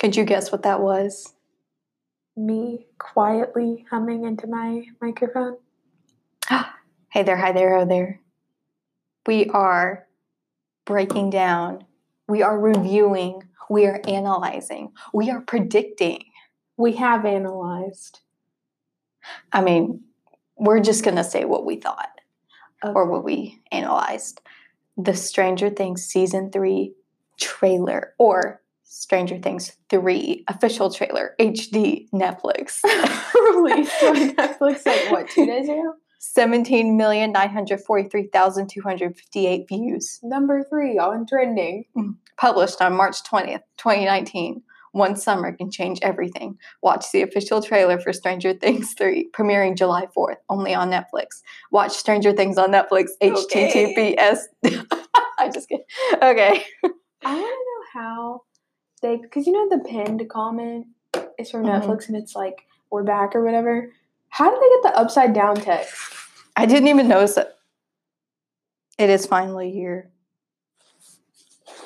Could you guess what that was? Me quietly humming into my microphone. Hey there, hi there, oh there. We are breaking down, we are reviewing, we are analyzing, we are predicting. We have analyzed. I mean, we're just going to say what we thought or what we analyzed. The Stranger Things season 3 trailer or Stranger Things 3 official trailer HD Netflix. released on Netflix like what two days ago? 17,943,258 views. Number three on trending. Mm. Published on March 20th, 2019. One summer can change everything. Watch the official trailer for Stranger Things 3, premiering July 4th, only on Netflix. Watch Stranger Things on Netflix, Okay. HTTPS. I just get okay. I want to know how they because you know the pinned comment is from Mhm. Netflix and it's like we're back or whatever. How did they get the upside down text? I didn't even notice it. It is finally here.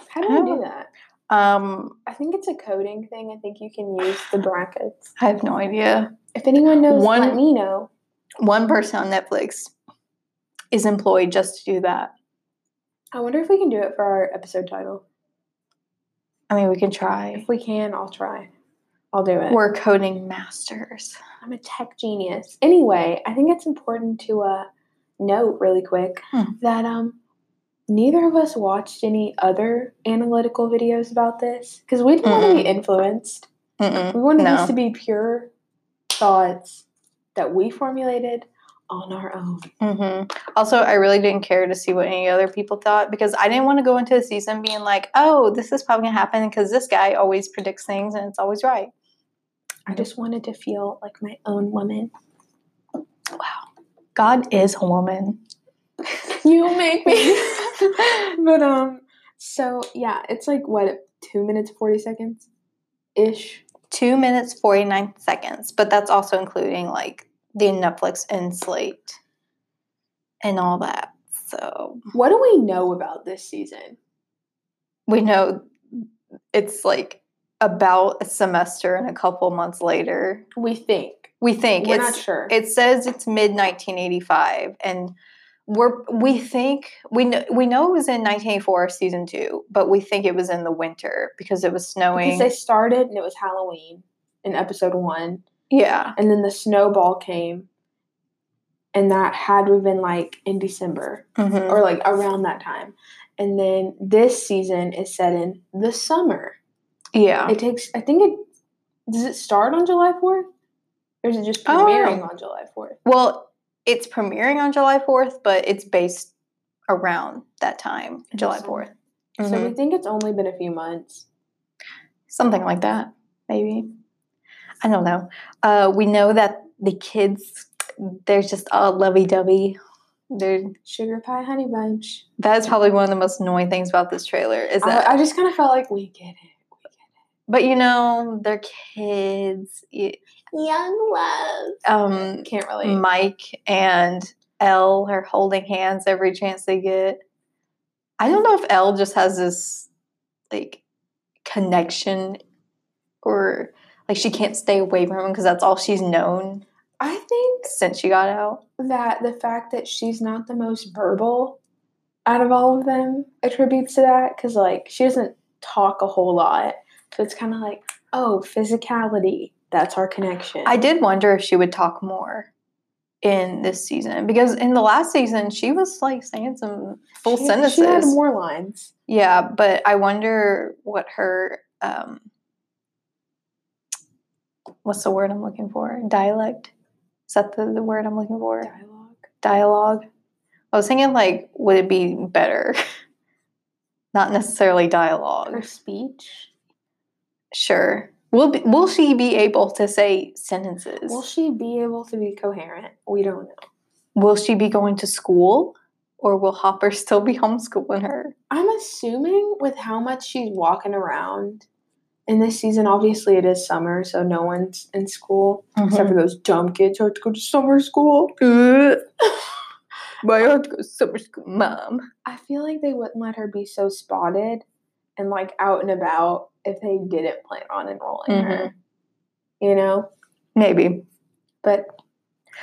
How do Oh. do that? Um, I think it's a coding thing. I think you can use the brackets. I have no idea. If anyone knows, One- let me know. One person on Netflix is employed just to do that. I wonder if we can do it for our episode title. I mean, we can try. If we can, I'll try. I'll do it. We're coding masters. I'm a tech genius. Anyway, I think it's important to uh, note really quick Hmm. that um, neither of us watched any other analytical videos about this because we didn't want to be influenced. Mm-mm. We wanted No. this to be pure thoughts that we formulated on our own. Mm-hmm. Also, I really didn't care to see what any other people thought because I didn't want to go into the season being like, "Oh, this is probably gonna happen" because this guy always predicts things and it's always right. I just wanted to feel like my own woman. Wow. God is a woman. You make me. but um, so yeah, it's like what two minutes forty seconds, ish. Two minutes forty nine seconds, but that's also including like the Netflix and Slate and all that. So What do we know about this season? we know it's like about a semester and a couple months later. We think. We think We're it's not sure. It says it's mid 1985, and we're we think we know we know it was in 1984 season two, but we think it was in the winter because it was snowing. because they started and it was Halloween in episode one, yeah, and then the snowball came, and that had to have been like in December Mhm. or like around that time. And then this season is set in the summer. yeah. It takes, I think it, does it start on July 4th? Or is it just Oh. premiering on July 4th? well, it's premiering on July 4th, but it's based around that time, July 4th. So Mhm. we think it's only been a few months. something like that, maybe. I don't know. Uh, we know that the kids, they're just all lovey-dovey. They're Sugar pie honey bunch. That is probably one of the most annoying things about this trailer is that, I, I just kind of felt like we get it. We get but you know, they're kids. Y- Young love. Um, Can't relate. Mike and El are holding hands every chance they get. I don't know if El just has this like connection, or like she can't stay away from him because that's all she's known I think since she got out. that the fact that she's not the most verbal out of all of them attributes to that because like she doesn't talk a whole lot so it's kind of like oh physicality that's our connection I did wonder if she would talk more in this season because in the last season she was like saying some full she, sentences. she had more lines Yeah, but I wonder what her um what's the word I'm looking for? Dialect? Is that the, the word I'm looking for? dialogue Dialogue. I was thinking like would it be better? Not necessarily dialogue. her speech Sure. Will be, will she be able to say sentences? will she be able to be coherent we don't know will she be going to school or will Hopper still be homeschooling her? i'm assuming with how much she's walking around in this season obviously it is summer so no one's in school except for mm-hmm. those dumb kids who have to go to summer school But I have to go to summer school, mom. I feel like they wouldn't let her be so spotted and like out and about if they didn't plan on enrolling her. Mm-hmm. You know? Maybe. But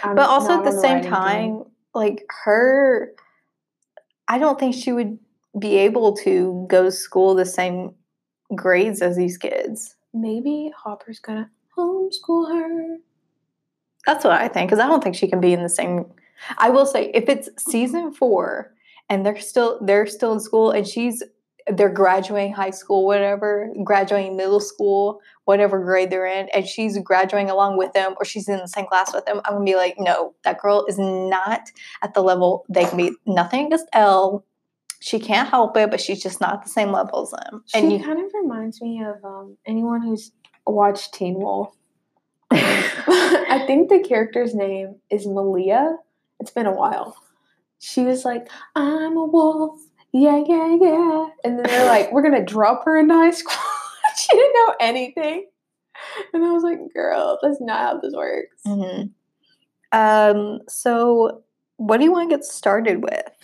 I'm but also at the same time, like her, I don't think she would be able to go to school the same grades as these kids. maybe Hopper's gonna homeschool her. That's what I think because I don't think she can be in the same. I will say if it's season four and they're still they're still in school and she's they're graduating high school whatever graduating middle school whatever grade they're in and she's graduating along with them or she's in the same class with them i'm gonna be like no that girl is not at the level they can be nothing against el she can't help it but she's just not the same level as them She and you kind of reminds me of um, anyone who's watched Teen Wolf. I think the character's name is Malia. It's been a while. She was like, I'm a wolf. Yeah, yeah, yeah. And then they're like, we're going to drop her into high school. she didn't know anything. And I was like, girl, that's not how this works. Mhm. um so what do you want to get started with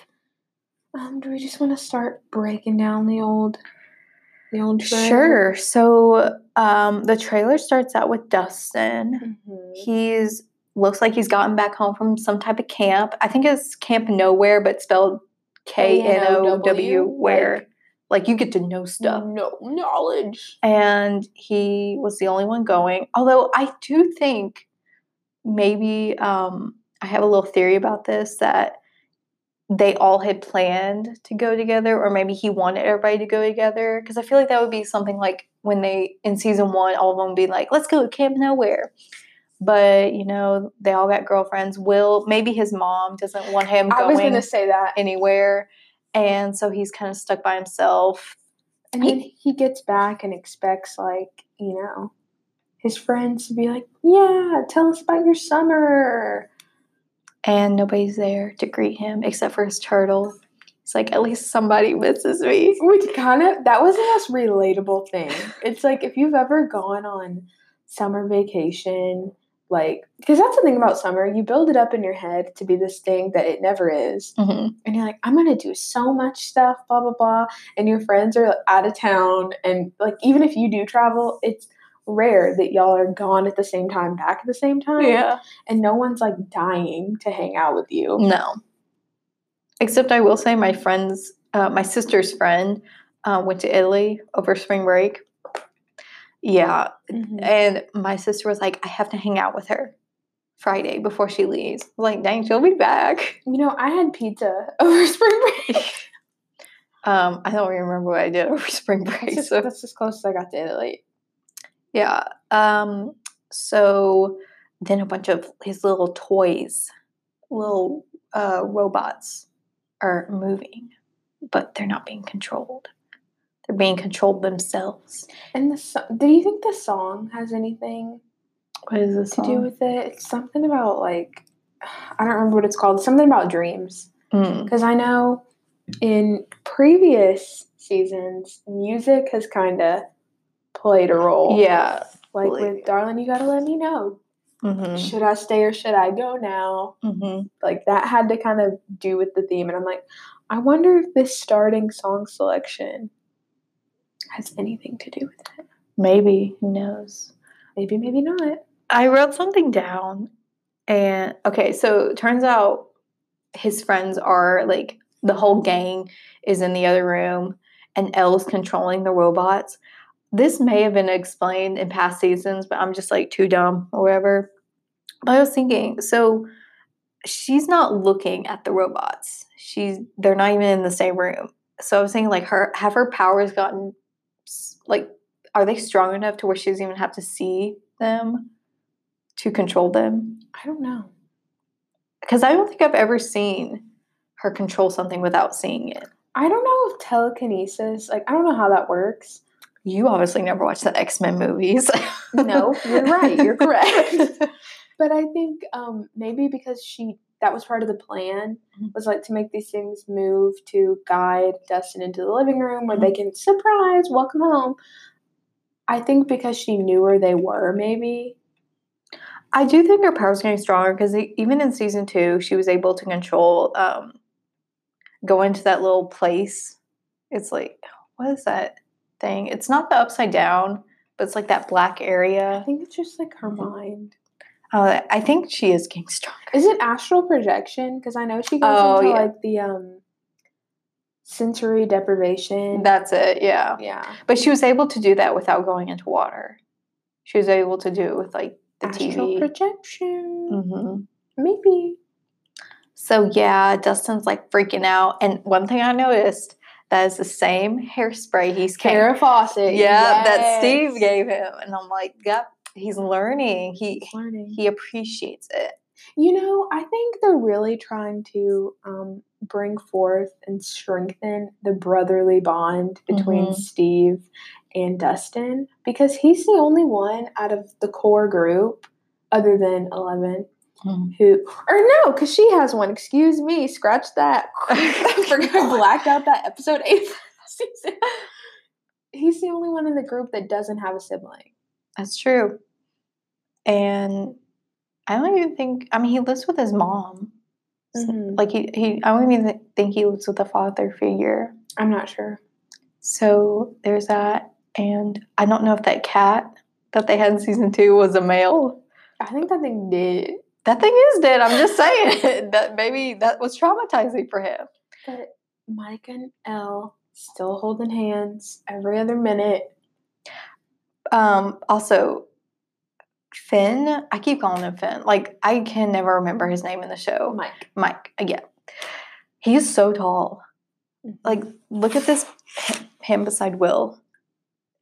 Um, do we just want to start breaking down the old, the old trailer? Sure. So um, the trailer starts out with Dustin. Mhm. He's looks like he's gotten back home from some type of camp. I think it's Camp Nowhere, but spelled K N O W Where like you get to know stuff. No knowledge. And he was the only one going. Although I do think maybe um, I have a little theory about this that they all had planned to go together, or maybe he wanted everybody to go together. Because I feel like that would be something like when they in season one, all of them be like, "Let's go to Camp Nowhere." But you know, they all got girlfriends. Will maybe his mom doesn't want him I was to say that. anywhere, and so he's kind of stuck by himself. And then he gets back and expects, like, you know, his friends to be like, yeah, tell us about your summer. And nobody's there to greet him except for his turtle. It's like at least somebody misses me. Which kind of, that was the most relatable thing. It's like if you've ever gone on summer vacation, like, because that's the thing about summer, you build it up in your head to be this thing that it never is. hmm And you're like, I'm going to do so much stuff, blah, blah, blah. And your friends are out of town. And like, even if you do travel, it's rare that y'all are gone at the same time, back at the same time. Yeah. and no one's like dying to hang out with you. No. Except I will say my friend's, uh, my sister's friend uh, went to Italy over spring break. Yeah. And my sister was like, I have to hang out with her Friday before she leaves. Like, dang, she'll be back. You know, I had pizza over spring break. Um, I don't remember what I did over spring break. that's, just, So that's as close as I got to Italy. Yeah. Um, so then a bunch of his little toys, little uh, robots are moving, but they're not being controlled. They're being controlled themselves. And the so- do you think the song has anything What is this to do with it? It's something about like I don't remember what it's called. Something about dreams. Mm. Because I know in previous seasons, music has kind of played a role. Yeah. like believe with "Darling, You Gotta Let Me Know." hmm Should I stay or should I go now? hmm like that had to kind of do with the theme and i'm like i wonder if this starting song selection has anything to do with it Maybe. Who knows? maybe maybe not I wrote something down, and okay, so turns out his friends are like the whole gang is in the other room, and El's controlling the robots. This may have been explained in past seasons, but I'm just like too dumb or whatever. But I was thinking, so she's not looking at the robots. She's they're not even in the same room. So I was thinking, like, her have her powers gotten like, are they strong enough to where she doesn't even have to see them? to control them? i don't know Because I don't think I've ever seen her control something without seeing it. i don't know if telekinesis like i don't know how that works You obviously never watched the X Men movies. no you're right you're correct but i think um maybe because she that was part of the plan Mhm. was like to make these things move to guide dustin into the living room where they can surprise welcome home i think because she knew where they were maybe I do think her power's getting stronger because even in season two, she was able to control, um, go into that little place. It's like, what is that thing? It's not the upside down, but it's like that black area. I think it's just like her mind. Uh, I think she is getting stronger. Is it astral projection? Because I know she goes Oh, into yeah. like the um sensory deprivation. That's it, yeah. yeah. But she was able to do that without going into water. She was able to do it with like the astral TV. projection. hmm Maybe. So yeah, Dustin's like freaking out. And one thing I noticed that is the same hairspray he's came. Farrah Fawcett. Yeah, that. Steve gave him, and I'm like, yep, he's learning. He He's learning. he appreciates it. You know, I think they're really trying to um, bring forth and strengthen the brotherly bond between Mhm. Steve and Dustin because he's the only one out of the core group, other than Eleven, who, or no, because she has one. Excuse me, scratch that. I forgot I blacked out that episode eight season. He's the only one in the group that doesn't have a sibling. That's true. And I don't even think. I mean, he lives with his mom. Mhm. Like he, he. I don't even think he lives with a father figure. I'm not sure. So there's that, and I don't know if that cat that they had in season two was a male. I think that thing did. That thing is dead. I'm just saying that maybe that was traumatizing for him. But Mike and El still holding hands every other minute. Um, also, Finn. I keep calling him Finn. Like I can never remember his name in the show. Mike. Mike. Yeah, he is so tall. Like look at this him beside Will.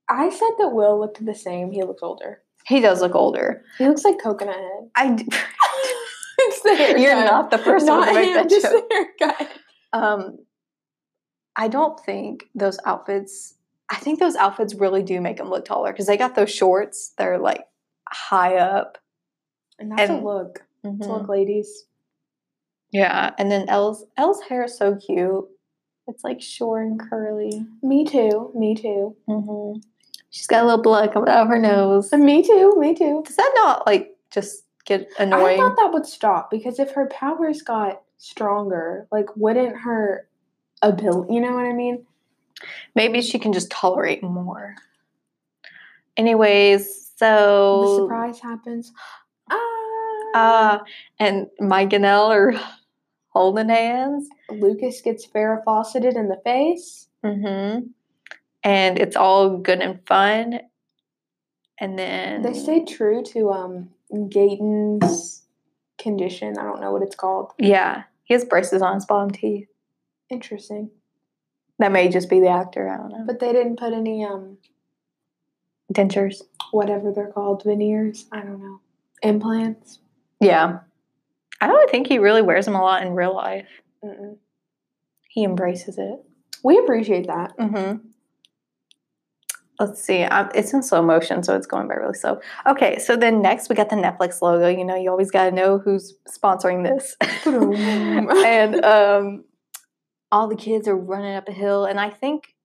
I said that Will looked the same. He looks older. He does look older. He looks like Coconut Head. I. d- it's the haircut. You're not the first one Not to make that joke. Um, I don't think those outfits. I think those outfits really do make them look taller because they got those shorts. They're like high up. And that's And- a look. It's a Mhm. look, ladies. Yeah, and then El's El's hair is so cute. It's like short and curly. Me too. Me too. Mm-hmm. She's got a little blood coming out of her nose. Me too. Me too. Does that not like just get annoyed. I thought that would stop because if her powers got stronger, like wouldn't her ability? You know what I mean? Maybe she can just tolerate more. Anyways, so the surprise happens. Ah. Uh, and Mike and El are holding hands. Lucas gets Farrah Fawcetted in the face. Mm-hmm. And it's all good and fun. And then They stayed true to um Gaten's condition. I don't know what it's called. Yeah, he has braces on his bottom teeth. Interesting. That may just be the actor. I don't know. But they didn't put any um Dentures. whatever they're called veneers. I don't know implants. Yeah. I don't think he really wears them a lot in real life. Mm-mm. He embraces it. We appreciate that. Mm-hmm. Let's see. Um, it's in slow motion, so it's going by really slow. Okay, so then next we got the Netflix logo. You know, you always got to know who's sponsoring this. And um, all the kids are running up a hill, and I think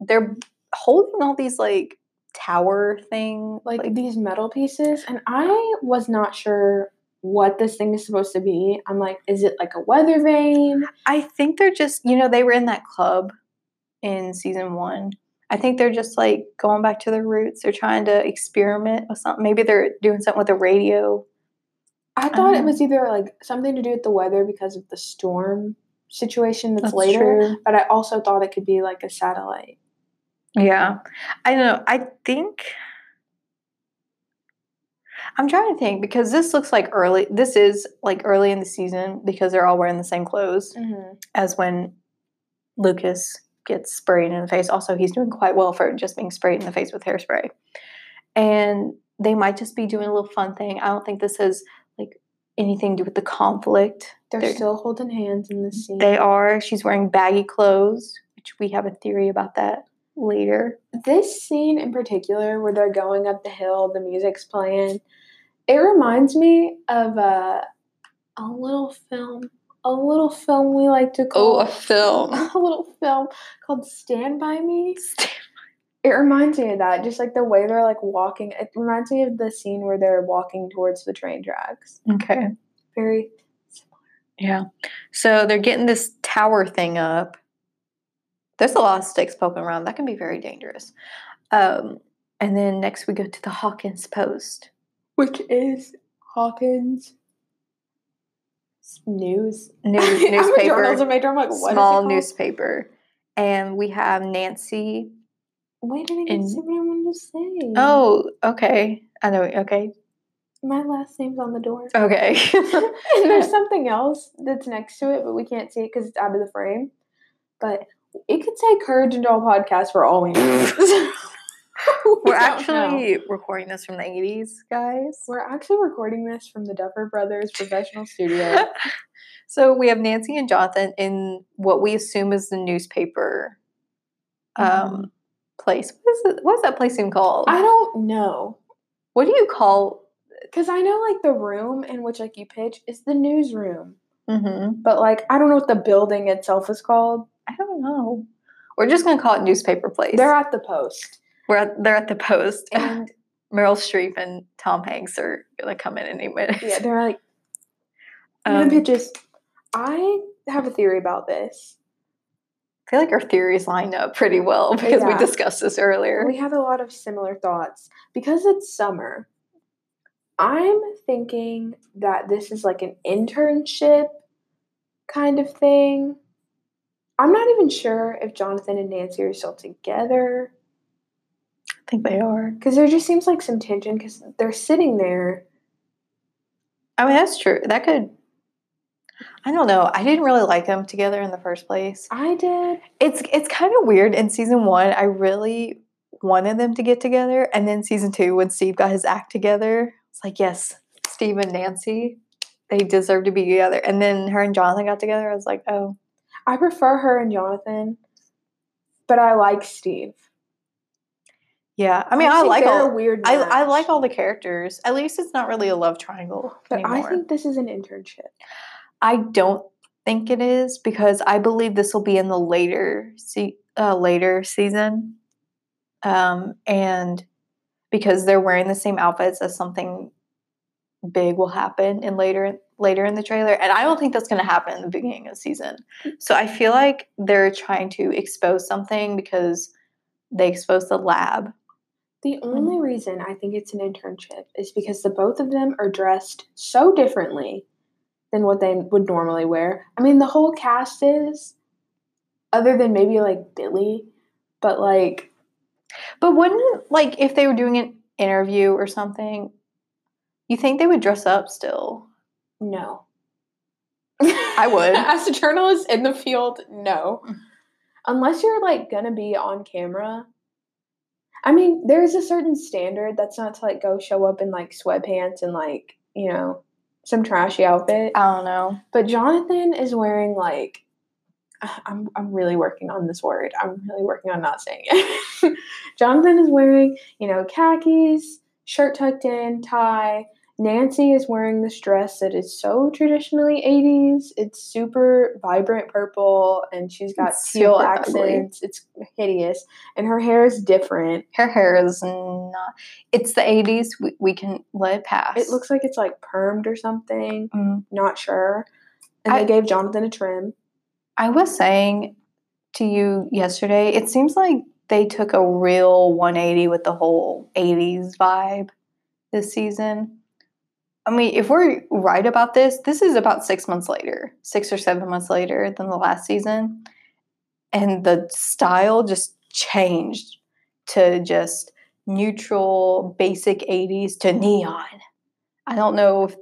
they're holding all these like tower thing. like, these metal pieces, and I was not sure what this thing is supposed to be. I'm like, is it like a weather vane? I think they're just, you know, they were in that club in season one. I think they're just like going back to their roots. They're trying to experiment with something. Maybe they're doing something with the radio. I thought it Um, was either like something to do with the weather because of the storm situation that's, That's later, true. but I also thought it could be like a satellite. Yeah. I don't know. I think I'm trying to think because this looks like early this is like early in the season because they're all wearing the same clothes Mm-hmm. as when Lucas gets sprayed in the face. Also, he's doing quite well for just being sprayed in the face with hairspray. And they might just be doing a little fun thing. I don't think this has like anything to do with the conflict. They're, They're- still holding hands in this scene. They are. She's wearing baggy clothes, which we have a theory about that later. this scene in particular, where they're going up the hill, the music's playing, it reminds me of a a little film. A little film we like to call Oh, a film. a little film called Stand by Me. It reminds me of that, just like the way they're like walking. It reminds me of the scene where they're walking towards the train tracks. Okay. Very similar. Yeah. So they're getting this tower thing up. There's a lot of sticks poking around. That can be very dangerous. Um, and then next we go to the Hawkins Post. which is Hawkins news News, newspaper. journalism major. I'm like, what small newspaper. And we have Nancy. Wait, I didn't in- say what I wanted to say. Oh, okay. I know. Okay. my last name's on the door. Okay. and there's something else that's next to it, but we can't see it because it's out of the frame. But it could say Courage and Doll podcast for all we know. We We're don't know. actually recording this from the 80s, guys. we're actually recording this from the Duffer Brothers professional studio. so we have Nancy and Jonathan in what we assume is the newspaper um, Mhm. place. What is, it, what is that place even called? I don't know what do you call? because I know like the room in which like you pitch is the newsroom, Mm-hmm. but like I don't know what the building itself is called. I don't know. We're just gonna call it newspaper place. They're at the post, We're at, they're at the post, and Meryl Streep and Tom Hanks are gonna come in any minute. yeah, they're like Um, pitches. I have a theory about this. I feel like our theories line up pretty well because we discussed this earlier. We have a lot of similar thoughts because it's summer. I'm thinking that this is like an internship kind of thing. I'm not even sure if Jonathan and Nancy are still together think they are. because there just seems like some tension because they're sitting there. I mean, that's true. That could. I don't know. I didn't really like them together in the first place. I did. It's it's kind of weird. In season one, I really wanted them to get together, and then season two, when Steve got his act together, it's like yes, Steve and Nancy, they deserve to be together. And then her and Jonathan got together. I was like, oh, I prefer her and Jonathan, but I like Steve. Yeah. I mean, I, think like all. weird. I, I like all the characters. At least it's not really a love triangle but I think this is an internship. I don't think it is because I believe this will be in the later se- uh, later season, um, and because they're wearing the same outfits as something big will happen in later later in the trailer, and I don't think that's going to happen in the beginning of the season. So I feel like they're trying to expose something because they exposed the lab. The only reason I think it's an internship is because the both of them are dressed so differently than what they would normally wear. I mean, the whole cast is, other than maybe like Billy, but like, But wouldn't like if they were doing an interview or something, you think they would dress up still? no. I would. As a journalist in the field, no. Mm. Unless you're like gonna be on camera. I mean, there's a certain standard that's not to like go show up in like sweatpants and like, you know, some trashy outfit. I don't know. But Jonathan is wearing like I'm I'm really working on this word. I'm really working on not saying it. Jonathan is wearing, you know, khakis, shirt tucked in, tie. Nancy is wearing this dress that is so traditionally 80s. It's super vibrant purple and she's got It's teal super ugly. accents. It's hideous. And her hair is different. Her hair is not. It's the '80s. We, we can let it pass. It looks like it's like permed or something. Mm. Not sure. And I- they gave Jonathan a trim. I was saying to you yesterday. It seems like they took a real 180 with the whole '80s vibe this season. I mean, if we're right about this, this is about six months later, six or seven months later than the last season, and the style just changed to just neutral, basic 80s to neon. I don't know if,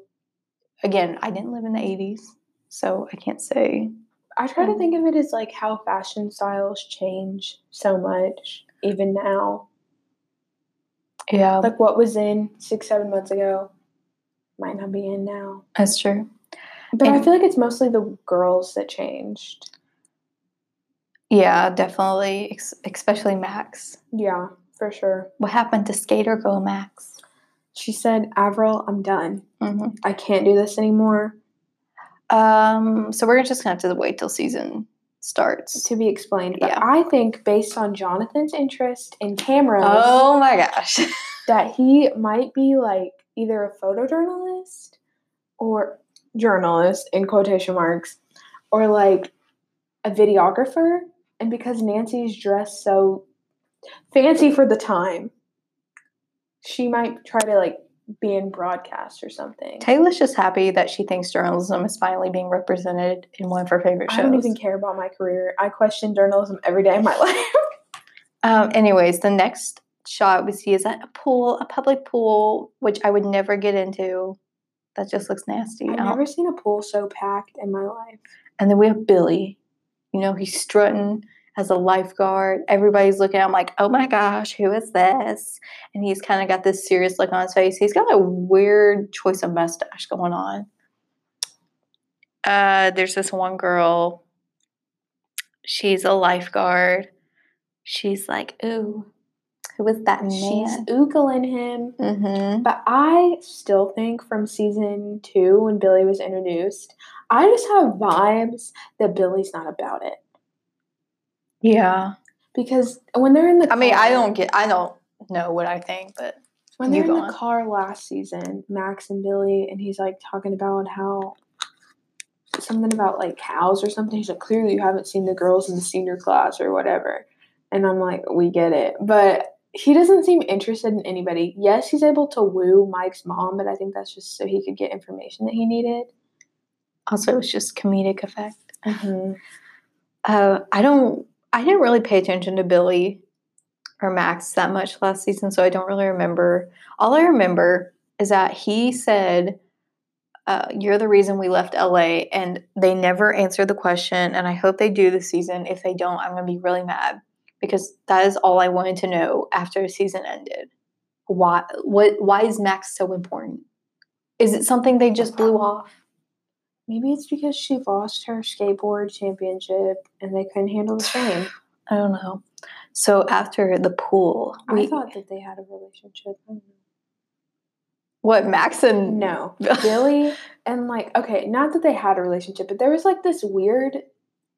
again, I didn't live in the 80s, so I can't say. I try to Mhm. think of it as like how fashion styles change so much, even now. Yeah, Like what was in six, seven months ago might not be in now. that's true. But I feel like it's mostly the girls that changed. Yeah, definitely, ex- especially Max. Yeah, for sure. What happened to Skater Girl Max? She said, Avril, I'm done. hmm I can't do this anymore. Um, so we're just gonna have to wait till season starts. to be explained. But Yeah. I think based on Jonathan's interest in cameras, Oh my gosh. that he might be like either a photojournalist or journalist in quotation marks, or like a videographer. And because Nancy's dressed so fancy for the time, she might try to like be in broadcast or something. Taylor's just happy that she thinks journalism is finally being represented in one of her favorite shows. I don't even care about my career. I question journalism every day of my life. Um, anyways, the next shot we see is at a pool, a public pool, which I would never get into. That just looks nasty. I've never seen a pool so packed in my life. And then we have Billy. You know, he's strutting as a lifeguard. Everybody's looking at him like, oh my gosh, who is this? And he's kind of got this serious look on his face. He's got a weird choice of mustache going on. Uh, there's this one girl. She's a lifeguard. She's like, ooh, who is that She's man? oogling him. Mm-hmm. But I still think from season two, when Billy was introduced, I just have vibes that Billy's not about it. Yeah. Because when they're in the I mean, I don't get, I don't know what I think, but when they're in go the car last season, Max and Billy, and he's like talking about how something about like cows or something. He's like, clearly you haven't seen the girls in the senior class or whatever. And I'm like, we get it. But he doesn't seem interested in anybody. Yes, he's able to woo Mike's mom, but I think that's just so he could get information that he needed. also it's just comedic effect. Mm-hmm. Uh, I don't. I didn't really pay attention to Billy or Max that much last season, so I don't really remember. All I remember is that he said, uh, "You're the reason we left LA," and they never answered the question. And I hope they do this season. If they don't, I'm gonna be really mad because that is all I wanted to know after the season ended. Why? What? Why is Max so important? Is it something they just blew off? Maybe it's because she lost her skateboard championship and they couldn't handle the fame. I don't know. So after the pool, I we thought that they had a relationship. I don't know. what Max and No, Billy and like okay, not that they had a relationship, but there was like this weird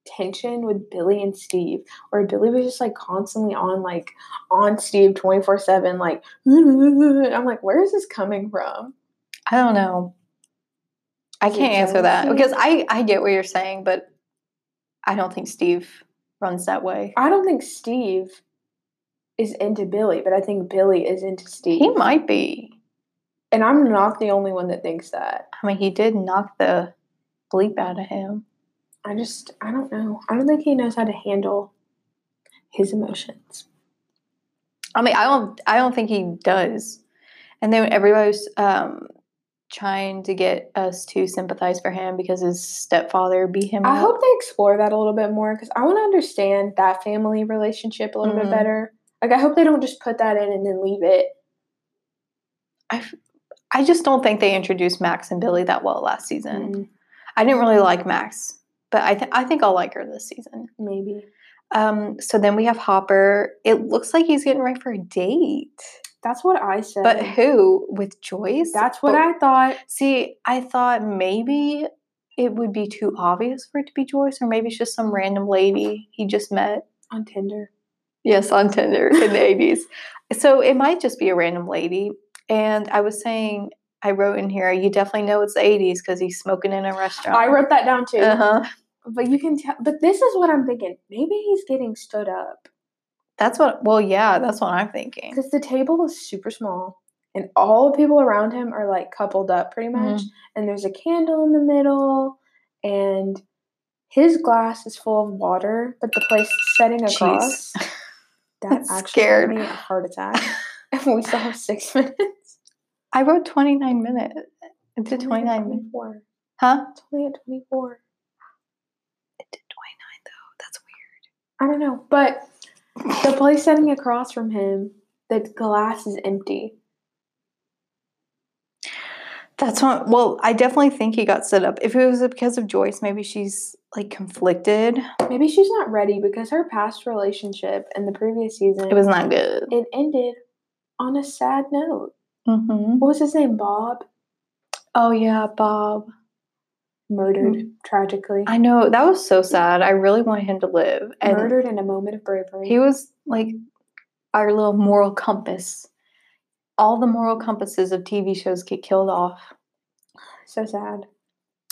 tension with Billy and Steve, where Billy was just like constantly on like on Steve twenty four seven, like I'm like, where is this coming from? I don't know. I can't answer that because I I get what you're saying, but I don't think Steve runs that way. I don't think Steve is into Billy, but I think Billy is into Steve, He might be. and I'm not the only one that thinks that. I mean, he did knock the bleep out of him. I just I don't know. I don't think he knows how to handle his emotions. I mean, I don't I don't think he does. And then everybody was um, trying to get us to sympathize for him because his stepfather beat him. I up. hope they explore that a little bit more because I want to understand that family relationship a little Mhm. bit better. Like, I hope they don't just put that in and then leave it. I, I just don't think they introduced Max and Billy that well last season. Mm, I didn't really like Max, but I th- I think I'll like her this season. maybe. Um, so then we have Hopper. It looks like he's getting ready for a date, That's what I said. but who with Joyce? That's what I thought. see. I thought maybe it would be too obvious for it to be Joyce, or maybe it's just some random lady he just met. On Tinder. Yes, on Tinder in the eighties. So it might just be a random lady. And I was saying, I wrote in here, you definitely know it's the eighties because he's smoking in a restaurant. I wrote that down too. Uh huh. But you can tell. But this is what I'm thinking. Maybe he's getting stood up That's what. Well, yeah, that's what I'm thinking. because the table is super small. And all the people around him are like coupled up pretty much. And there's a candle in the middle. And his glass is full of water, but the place setting Jeez. across. That actually scared. gave me a heart attack. and we still have six minutes. I wrote twenty nine minutes. It did It's only twenty at nine minutes. 24. Huh? It's only at 24. It did twenty nine though. That's weird. I don't know. But the place setting across from him, the glass is empty. That's what. Well, I definitely think he got set up. If it was because of Joyce, maybe she's like conflicted. Maybe she's not ready because her past relationship in the previous season It was not good. it ended on a sad note. Mm-hmm. What was his name? Bob? Oh yeah, Bob. murdered tragically. I know that was so sad. I really wanted him to live, and murdered in a moment of bravery. he was like our little moral compass. All the moral compasses of TV shows get killed off. so sad.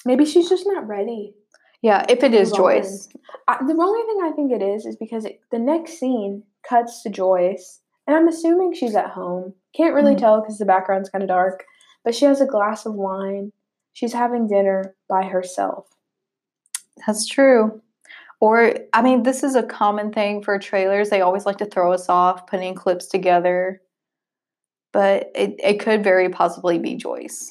Maybe she's just not ready. Yeah, if it is. Joyce. I, the only thing I think it is is because it, the next scene cuts to Joyce, and I'm assuming she's at home. Can't really Mhm. tell because the background's kind of dark. But she has a glass of wine. She's having dinner by herself. That's true. Or, I mean, this is a common thing for trailers. They always like to throw us off, putting clips together. But it, it could very possibly be Joyce.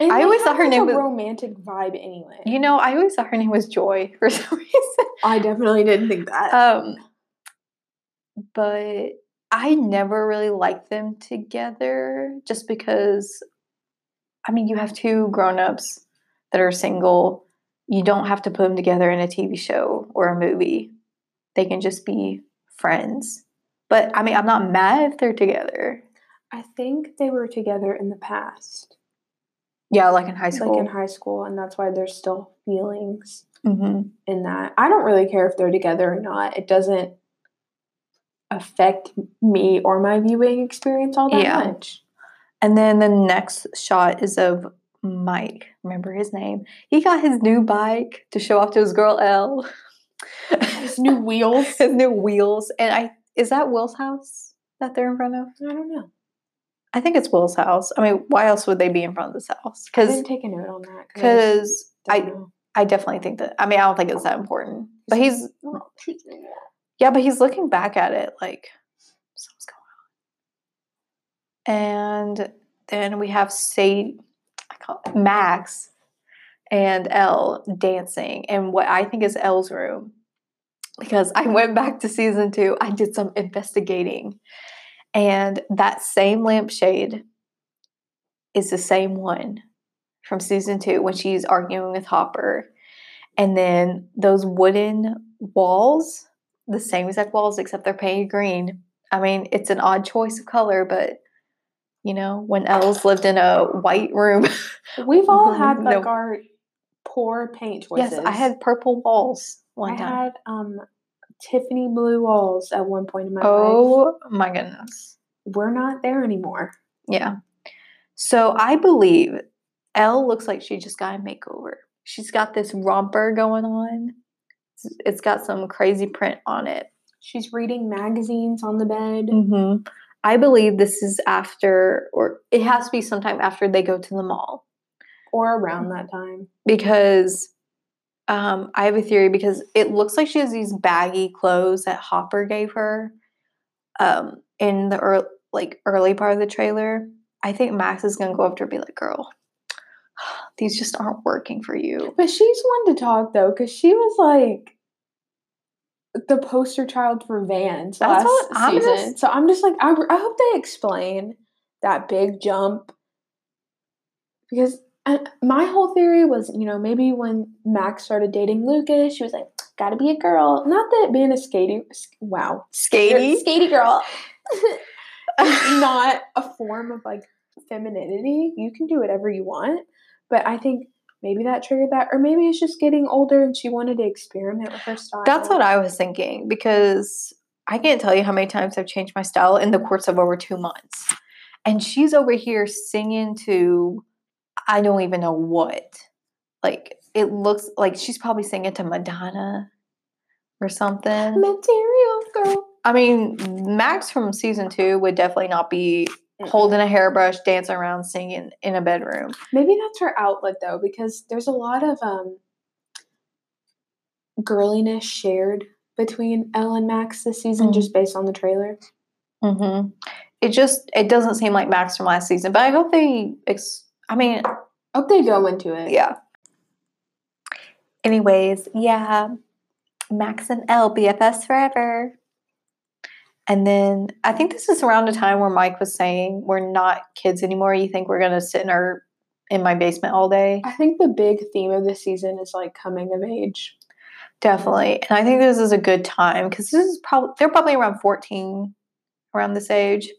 And I always thought her like, name a was- romantic vibe anyway. You know, I always thought her name was Joy for some reason. I definitely didn't think that. Um, but I never really liked them together just because, I mean, you have two grown ups that are single. You don't have to put them together in a TV show or a movie. They can just be friends. But I mean, I'm not mad if they're together. I think they were together in the past, Yeah, like in high school. like in high school, and that's why there's still feelings hmm in that. I don't really care if they're together or not. It doesn't affect me or my viewing experience all that Yeah. much. And then the next shot is of Mike. Remember his name? He got his new bike to show off to his girl El. His new wheels. his new wheels. And I is that Will's house that they're in front of? I don't know. I think it's Will's house. I mean, why else would they be in front of this house? I Because didn't take a note on that because I I. I definitely think that I mean I don't think it's that important. But he's Yeah, but he's looking back at it like something's going on. And then we have Sadie, I call it Max and El dancing in what I think is El's room. Because I went back to season two, I did some investigating. And that same lampshade is the same one from season two when she's arguing with Hopper. And then those wooden walls, the same exact walls, except they're painted green. I mean, it's an odd choice of color, but you know, when El's lived in a white room. We've all had No. like our poor paint choices. yes, I had purple walls one I time. had um Tiffany blue walls at one point in my life. oh my goodness. We're not there anymore. Yeah. So I believe El looks like she just got a makeover. She's got this romper going on. It's- got some crazy print on it. She's reading magazines on the bed. Mm-hmm. I believe this is after, or it has to be sometime after they go to the mall or around that time. because um, I have a theory because it looks like she has these baggy clothes that Hopper gave her um, in the early, like early part of the trailer. I think Max is gonna go up to her and be like, "Girl, these just aren't working for you." But she's one to talk though, because she was like the poster child for Vans That's last I'm season. just- so I'm just like, I, I hope they explain that big jump because uh, my whole theory was, you know, maybe when Max started dating Lucas, she was like, "Got to be a girl." Not that being a skatey, wow, Skatey. skatey girl, not a form of like femininity. You can do whatever you want, but I think maybe that triggered that, or maybe it's just getting older and she wanted to experiment with her style. That's what I was thinking because I can't tell you how many times I've changed my style in the course of over two months. And she's over here singing to I don't even know what. Like it looks like she's probably singing to Madonna or something. material girl. I mean, Max from season two would definitely not be holding a hairbrush, dancing around, singing in a bedroom. Maybe that's her outlet though, because there's a lot of um girliness shared between El and Max this season, Mhm. just based on the trailer. hmm It just it doesn't seem like Max from last season, but I hope they. Ex- I mean, hope they go into it. yeah. Anyways, yeah, Max and El BFS forever. And then I think this is around a time where Mike was saying we're not kids anymore. You think we're gonna sit in our in my basement all day? I think the big theme of this season is like coming of age. Definitely. And I think this is a good time because this is probably they're probably around 14 around this age.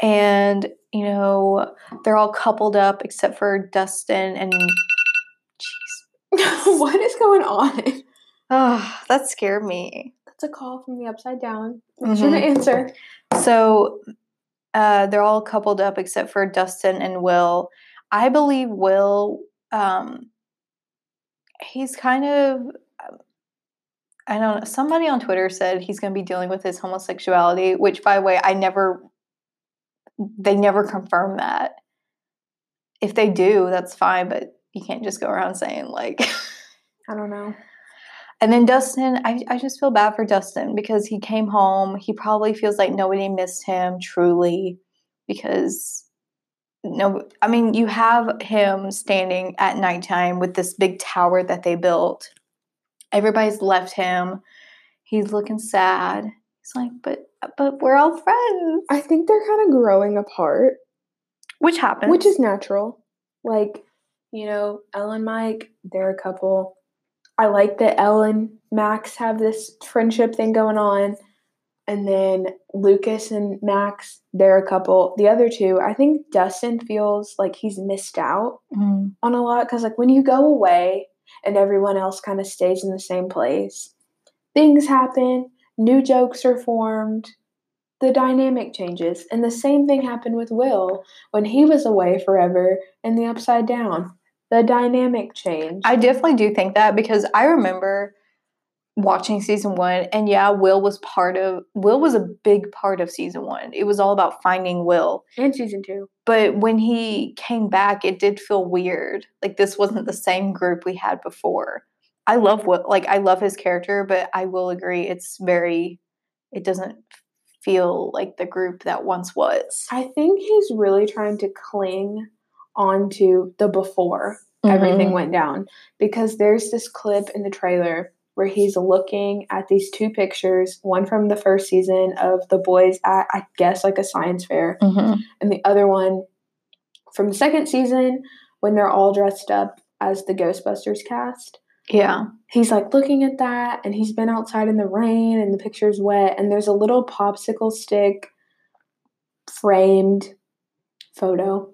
And, you know, they're all coupled up except for Dustin and Jeez. what is going on? Oh, that scared me. A call from the upside down. Make sure to Mhm. answer. So uh, they're all coupled up except for Dustin and Will. I believe Will, um, he's kind of, I don't know, somebody on Twitter said he's going to be dealing with his homosexuality, which, by the way, I never, they never confirm that. If they do, that's fine, but you can't just go around saying, like, I don't know. And then Dustin, I, I just feel bad for Dustin because he came home. He probably feels like nobody missed him truly because no, I mean, you have him standing at nighttime with this big tower that they built. Everybody's left him. He's looking sad. He's like, but but we're all friends, I think they're kind of growing apart, which happens. which is natural. Like, you know, El and Mike, they're a couple. I like that Ellen Max have this friendship thing going on. And then Lucas and Max, they're a couple. The other two, I think Dustin feels like he's missed out Mm, on a lot because like when you go away and everyone else kind of stays in the same place things happen new jokes are formed the dynamic changes and the same thing happened with will when he was away forever in the upside down the dynamic changed I definitely do think that because I remember watching season one and yeah will was part of will was a big part of season one. It was all about finding will. And season two. But when he came back it did feel weird. Like this wasn't the same group we had before. I love what like i love his character but i will agree it's very it doesn't feel like the group that once was. I think he's really trying to cling onto the before everything Mhm. went down because there's this clip in the trailer where he's looking at these two pictures one from the first season of the boys at i guess like a science fair Mhm. and the other one from the second season when they're all dressed up as the ghostbusters cast yeah he's like looking at that and he's been outside in the rain and the picture's wet and there's a little popsicle stick framed photo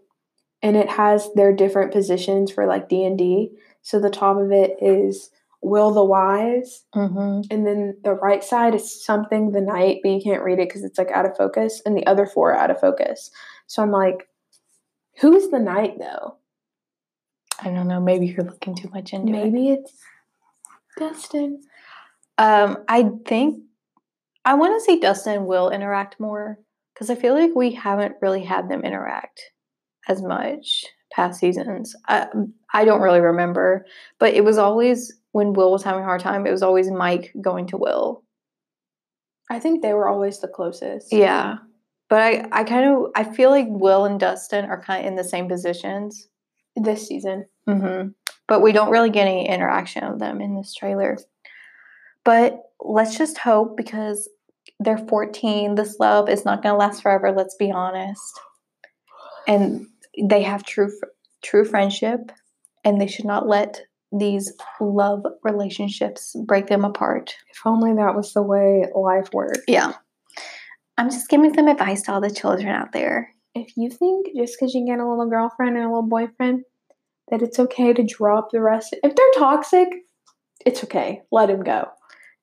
and it has their different positions for like D&D so the top of it is will the wise hmm and then the right side is something the night but you can't read it because it's like out of focus and the other four are out of focus. So i'm like who's the knight though? I don't know. Maybe you're looking too much into it. Maybe it's dustin. Um, I think I want to see Dustin Will interact more because I feel like we haven't really had them interact as much past seasons. I, I don't really remember, but it was always when Will was having a hard time. It was always Mike going to Will. i think they were always the closest Yeah, but I I kind of I feel like Will and Dustin are kind of in the same positions. this season hmm But we don't really get any interaction of them in this trailer. But let's just hope because they're 14, this love is not going to last forever, let's be honest. And they have true true friendship and they should not let these love relationships break them apart. if only that was the way life worked Yeah. I'm just giving some advice to all the children out there. if you think just because you get a little girlfriend and a little boyfriend that it's okay to drop the rest if they're toxic it's okay let them go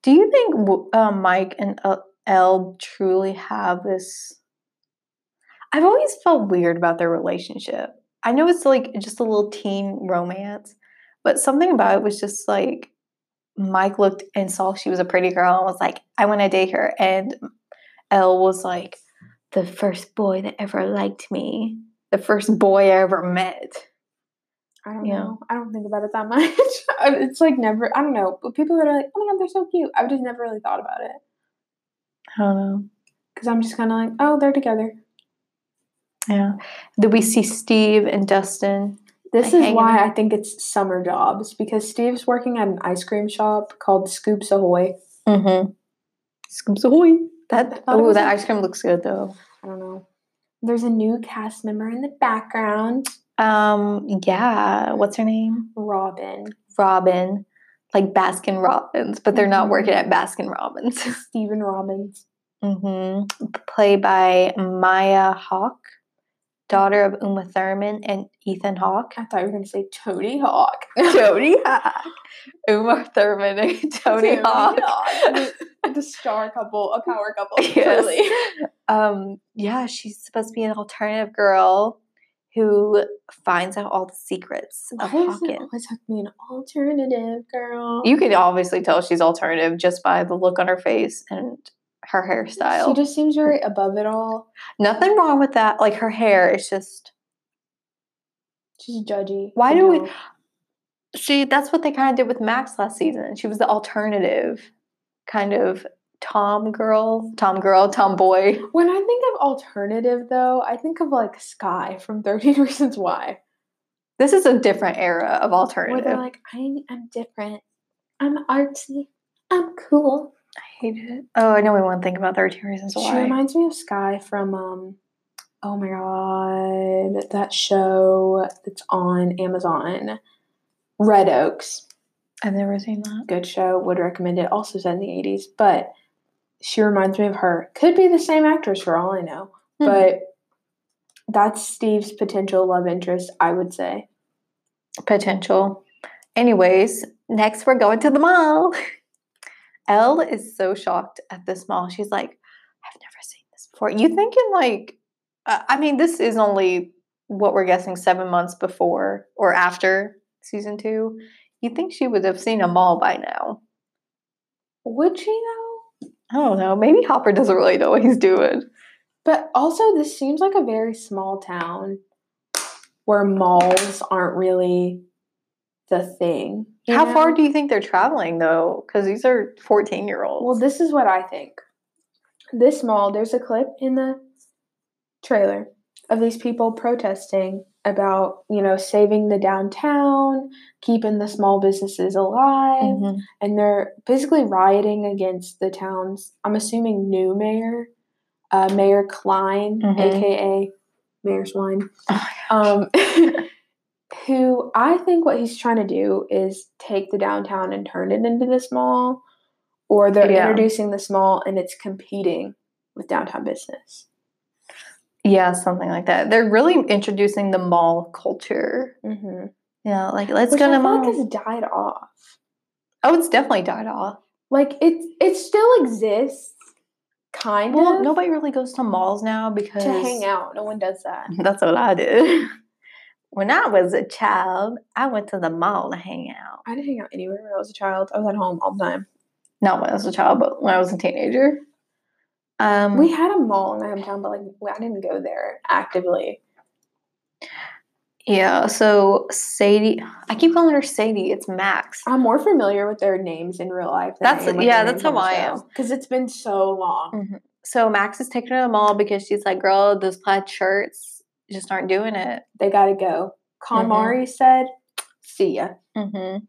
Do you think uh, Mike and uh, El truly have this? I've always felt weird about their relationship. I know it's like just a little teen romance, but something about it was just like Mike looked and saw she was a pretty girl and was like, I want to date her. And El was like, the first boy that ever liked me, the first boy I ever met. I don't know. I don't think about it that much. it's like never. I don't know. But people that are like, "Oh my god, they're so cute," I've just never really thought about it I don't know. because I'm just kind of like, "Oh, they're together." Yeah. Did we see Steve and Dustin? This Like is why out. I think it's summer jobs because Steve's working at an ice cream shop called Scoops Ahoy. Mm-hmm. Scoops Ahoy. That oh, that a- ice cream looks good though. I don't know. There's a new cast member in the background, Um, yeah. What's her name? Robin. Robin, like Baskin Robbins, but they're not Mhm. working at Baskin Robbins. Stephen Robbins. mm-hmm. Played by Maya Hawke. Daughter of Uma Thurman and Ethan Hawke. I thought you were going to say Tony Hawk. Tony Hawk. Uma Thurman and Tony, Hawk. The, the star couple, a power couple. Yes. Um, yeah, she's supposed to be an alternative girl who finds out all the secrets of Why does it Hawkins. always have to be an alternative girl? You can obviously tell she's alternative just by the look on her face and her hairstyle. She just seems very above it all. Nothing wrong with that. Like her hair is just She's judgy. Why do we- know. see that's what they kind of did with Max last season. She was the alternative kind of Tom girl, Tom girl, tomboy. When I think of alternative, though, I think of like Skye from 13 Reasons Why. This is a different era of Where alternative. they're like, I, I'm different. I'm artsy. I'm cool. Hate it. Oh, I know we want to think about 13 Reasons Why. She reminds me of Skye from, um, oh my god, that show that's on Amazon. Red Oaks. I've never seen that. Good show. Would recommend it. Also set in the 80s. But she reminds me of her. Could be the same actress for all I know. Hmm. But that's Steve's potential love interest, I would say. Potential. Anyways, next we're going to the mall. El is so shocked at this mall. She's like, I've never seen this before. You thinking like, uh, I mean, this is only what we're guessing seven months before or after season two. You think she would have seen a mall by now? Would she though? I don't know. Maybe Hopper doesn't really know what he's doing. But also, this seems like a very small town where malls aren't really the thing. How far do you think they're traveling though? Because these are 14 year olds. Well, this is what I think. This mall, there's a clip in the trailer of these people protesting about, you know, saving the downtown, keeping the small businesses alive, Mhm. and they're basically rioting against the town's, I'm assuming, new mayor, uh, Mayor Kline, Mhm. aka Mayor Swine, Oh um, who I think what he's trying to do is take the downtown and turn it into this mall, or they're Yeah. introducing this mall and it's competing with downtown business. Yeah, something like that. They're really introducing the mall culture. Mm-hmm. Yeah, like let's Which go I to feel mall. like has died off. oh, it's definitely died off. Like it, it still exists, kind Well, of. nobody really goes to malls now because to hang out. No one does that. That's what I did. when I was a child, I went to the mall to hang out. I didn't hang out anywhere when I was a child. I was at home all the time. Not when I was a child, but when I was a teenager. Um, We had a mall in my hometown, but like I didn't go there actively. yeah. So Sadie, I keep calling her Sadie. It's Max. I'm more familiar with their names in real life. Than That's- I am with yeah, that's how I am. Because it's been so long. So Max is taking her to the mall because she's like, "Girl, those plaid shirts just aren't doing it." They got to go. Mhm. KonMari said, "See ya." Mm-hmm.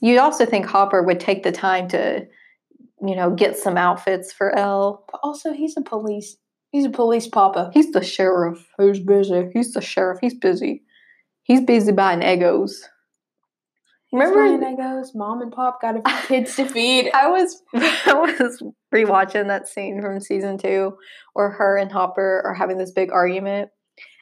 You'd also think Hopper would take the time to, you know, get some outfits for El. But also, he's a police. He's a police papa. He's the sheriff. Who's busy? He's the sheriff. He's busy. He's busy buying Eggos. Remember, Negos? Mom and Pop got a few kids to feed. I was I was rewatching that scene from season two, where her and Hopper are having this big argument,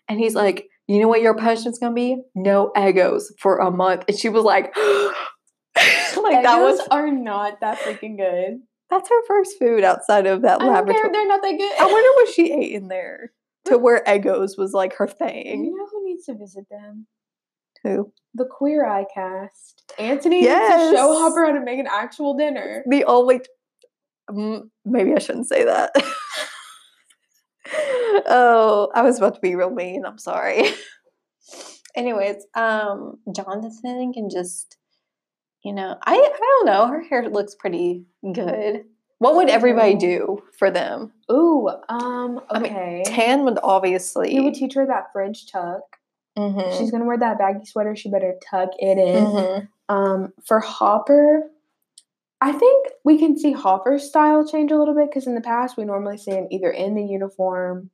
and he's like, "You know what your punishment's gonna be? No Eggos for a month." And she was like, "Like that was are not that freaking good. that's her first food outside of that I don't care. They're not that good. I wonder what she ate in there to where Eggos was like her thing. You know who needs to visit them? Who? The Queer Eye cast. Antoni needs to show Hopper how to make an actual dinner. The only maybe I shouldn't say that. oh, I was about to be real mean. I'm sorry. Anyways, um, Jonathan can just, you know, I I don't know. Her hair looks pretty good. What would everybody do for them? Ooh, um, I mean, okay. Tan would obviously. you would teach her that French tuck. Mhm, She's gonna wear that baggy sweater. She better tuck it in. mhm. Um, for Hopper, I think we can see Hopper's style change a little bit because in the past we normally see him either in the uniform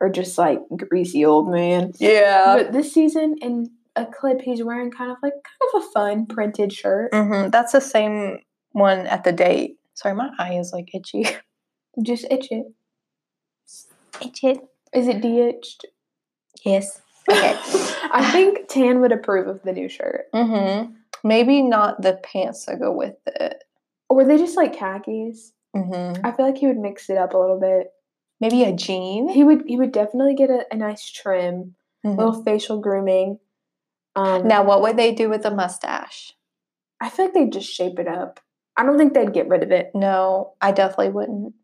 or just like greasy old man. Yeah. but this season, in a clip, he's wearing kind of like kind of a fun printed shirt. hmm That's the same one at the date. Sorry, my eye is like itchy. Just itch it. Itch it. Is it de-itched? Yes. Okay. I think Tan would approve of the new shirt. mm-hmm. Maybe not the pants that go with it. Or were they just like khakis? Mm-hmm. I feel like he would mix it up a little bit. Maybe a jean. He would he would definitely get a, a nice trim, Mhm. little facial grooming. Um, Now, what would they do with the mustache? I feel like they'd just shape it up. I don't think they'd get rid of it. No, I definitely wouldn't.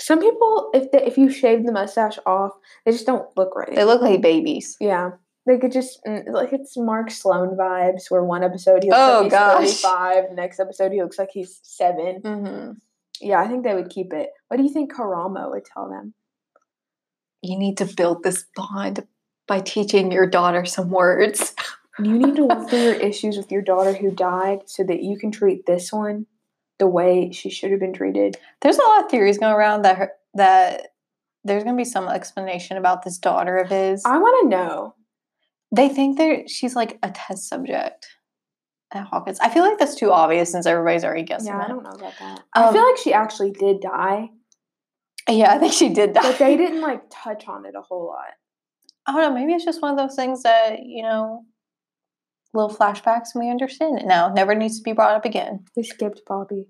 Some people, if they, if you shave the mustache off, they just don't look right. They look like babies. yeah, they could just mm, like it's Mark Sloan vibes. Where one episode he looks Oh, like he's gosh. thirty five, next episode he looks like he's 7 Mm-hmm. Yeah, I think they would keep it. What do you think Karamo would tell them? You need to build this bond by teaching your daughter some words. You need to work through your issues with your daughter who died, so that you can treat this one the way she should have been treated. There's a lot of theories going around that her, that there's going to be some explanation about this daughter of his. I want to know. They think that she's like a test subject at Hawkins. I feel like that's too obvious since everybody's already guessing Yeah, I don't know about that. I Um, feel like she actually did die, Yeah, I think she did die. but they didn't like touch on it a whole lot. I don't know. Maybe it's just one of those things that you know, little flashbacks, and we understand it now. Never needs to be brought up again. We skipped Bobby.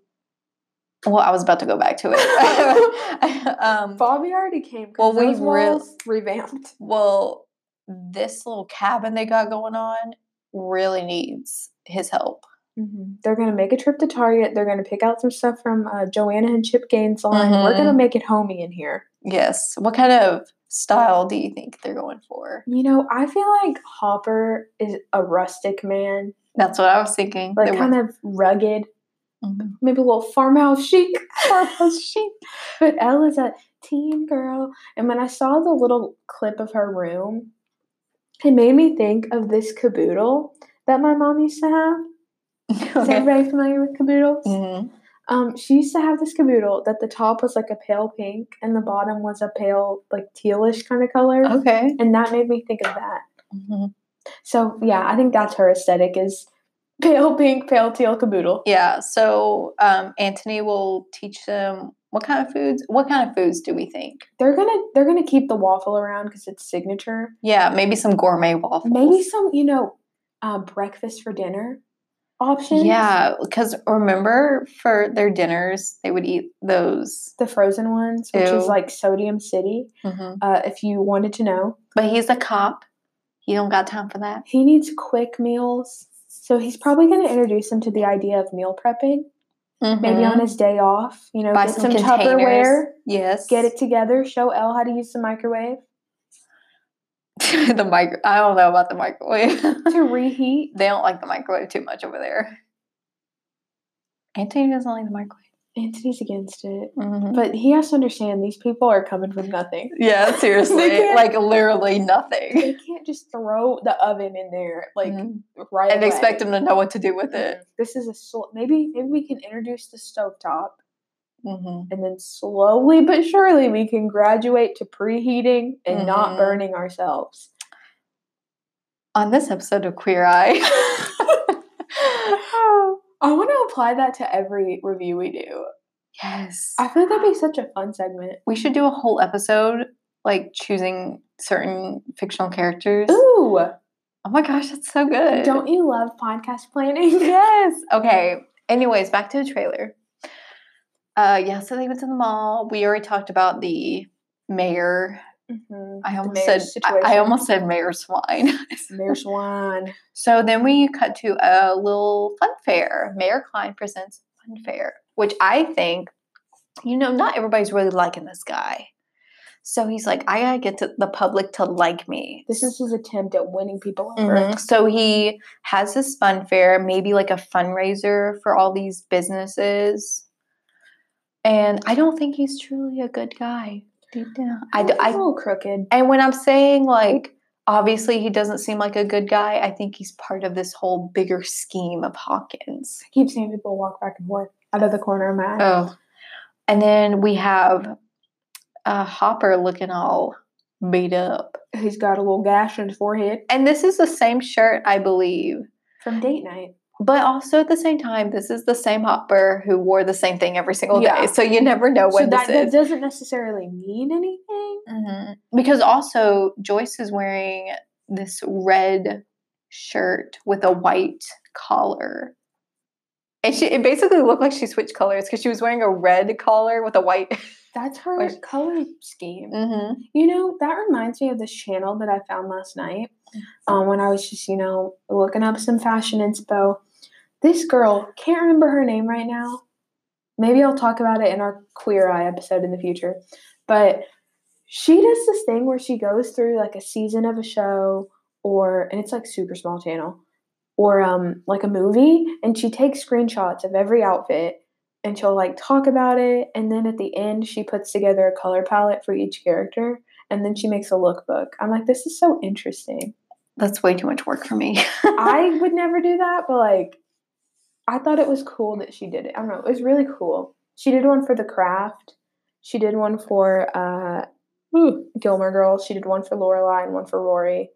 Well, I was about to go back to it. um, Bobby already came. Well, we walls revamped. well, this little cabin they got going on really needs his help. Mm-hmm. They're gonna make a trip to Target. They're gonna pick out some stuff from uh, Joanna and Chip Gaines line. We're gonna Mhm. make it homey in here. Yes. What kind of style do you think they're going for? You know, I feel like Hopper is a rustic man, That's what I was thinking. like They kind were- of rugged, Mhm. maybe a little farmhouse chic. Farmhouse chic. But El is a teen girl, and when I saw the little clip of her room, it made me think of this caboodle that my mom used to have. Is everybody familiar with caboodles? Mhm. Um, she used to have this caboodle that the top was like a pale pink and the bottom was a pale, like tealish kind of color. Okay. And that made me think of that. Mhm. So yeah, I think that's her aesthetic is pale pink, pale teal caboodle. Yeah. So um, Antoni will teach them what kind of foods. What kind of foods do we think? They're gonna they're gonna keep the waffle around because it's signature. Yeah, maybe some gourmet waffles. Maybe some you know, uh, breakfast for dinner options. Yeah, because remember for their dinners they would eat those. the frozen ones, which is like Sodium City. Mhm. Uh, if you wanted to know, But he's a cop. He don't got time for that. he needs quick meals. So he's probably going to introduce him to the idea of meal prepping. Maybe on Mhm. his day off, you know, buy get some, some. Tupperware, Yes. get it together, show El how to use the microwave the micro. I don't know about the microwave. to reheat. they don't like the microwave too much over there. Antoni doesn't like the microwave. Antoni's against it. Mhm. But he has to understand these people are coming from nothing. Yeah, seriously, like literally nothing. They can't just throw the oven in there like Mhm. right and away. expect them to know what to do with it. Mhm. This is a sl- maybe maybe we can introduce the stovetop hmm and then slowly but surely we can graduate to preheating and not Mhm. burning ourselves. On this episode of Queer Eye, I want to apply that to every review we do. yes, I feel like that'd be such a fun segment. we should do a whole episode like choosing certain fictional characters. Ooh, Oh my gosh, that's so good. don't you love podcast planning? yes. Okay. Anyways, back to the trailer. Uh, yeah. So they went to the mall. We already talked about the mayor. Mhm. I almost said I, I almost said mayor swine. There's one. so then we cut to a little fun fair. Mayor Kline presents fun fair, which I think, you know, not everybody's really liking this guy. So he's like, I gotta get to the public to like me. This is his attempt at winning people over. Mhm. So he has this fun fair, maybe like a fundraiser for all these businesses. And I don't think he's truly a good guy. Deep down. I, He's a I- little crooked. and when I'm saying like, obviously he doesn't seem like a good guy, I think he's part of this whole bigger scheme of Hawkins. I keep seeing people walk back and forth out of the corner of my eye. Oh. And then we have uh, Hopper looking all beat up. He's got a little gash on his forehead And this is the same shirt, I believe. from date night. But also at the same time, this is the same Hopper who wore the same thing every single Yeah. day. So you never know So when that, this that is. doesn't necessarily mean anything. Mhm. Because also Joyce is wearing this red shirt with a white collar. And she it basically looked like she switched colors because she was wearing a red collar with a white. That's her Where's- color scheme. mm-hmm. You know, that reminds me of this channel that I found last night um, when I was just, you know, looking up some fashion inspo. This girl, can't remember her name right now. Maybe I'll talk about it in our Queer Eye episode in the future. But she does this thing where she goes through like a season of a show or, and it's like super small channel, or um, like a movie, and she takes screenshots of every outfit and she'll like talk about it and then at the end she puts together a color palette for each character and then she makes a lookbook i'm like this is so interesting That's way too much work for me. i would never do that but like i thought it was cool that she did it. I don't know it was really cool. She did one for the craft. She did one for uh ooh, gilmore girls. She did one for lorelai and one for rory.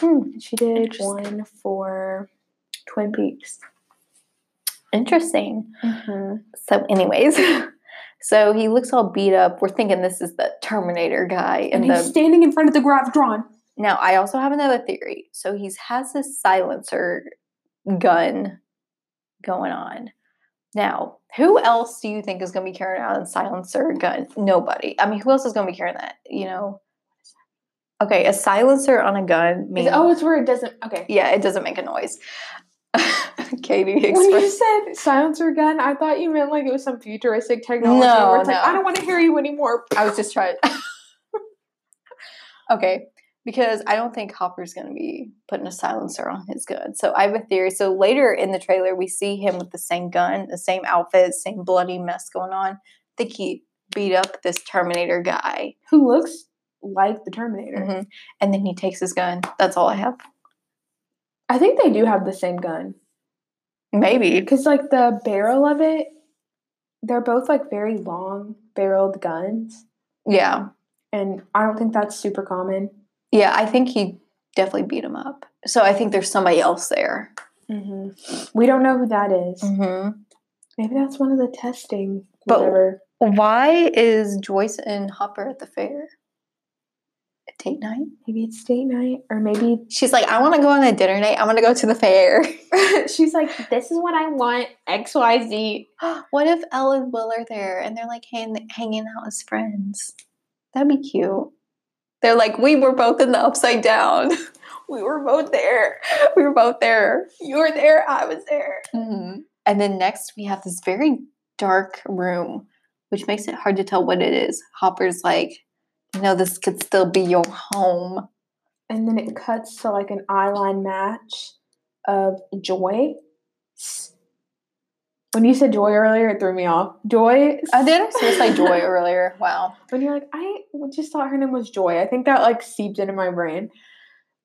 Hmm, she did one for twin peaks. Interesting. mm-hmm. So, anyways, so he looks all beat up. We're thinking this is the Terminator guy, and and he's the standing in front of the gravitron now I also have another theory. So he has this silencer gun going on. Now, who else do you think is going to be carrying out a silencer gun? Nobody. I mean, who else is going to be carrying that? You know. Okay, a silencer on a gun means oh it's where it doesn't okay yeah, it doesn't make a noise. Katie When you expressed. said silencer gun, I thought you meant like it was some futuristic technology No, where it's like, no. I don't want to hear you anymore. I was just trying. okay, because I don't think Hopper's going to be putting a silencer on his gun. So I have a theory. So later in the trailer, we see him with the same gun, the same outfit, same bloody mess going on. I think he beat up this Terminator guy, Who looks like the Terminator. Mhm. and then he takes his gun. That's all I have. I think they do have the same gun. Maybe. Because, like, the barrel of it, they're both like very long barreled guns. Yeah. And I don't think that's super common. Yeah, I think he definitely beat him up. So I think there's somebody else there. hmm We don't know who that is. Mm-hmm. Maybe that's one of the testing. But- Whatever. Why is Joyce and Hopper at the fair? At date night? Maybe it's date night, or maybe She's like, I want to go on a dinner night. I want to go to the fair. she's like, "This is what I want." X, Y, Z. what if El and Will are there and they're like hang- hanging out as friends? That'd be cute. They're like, we were both in the upside down. we were both there. We were both there. You were there. I was there. Mm-hmm. And then next, we have this very dark room, which makes it hard to tell what it is. Hopper's like, no, this could still be your home. and then it cuts to like an eyeline match of Joy. When you said Joy earlier, it threw me off. Joy. I did actually say Joy earlier. Wow. When you're like, I just thought her name was Joy. I think that like seeped into my brain.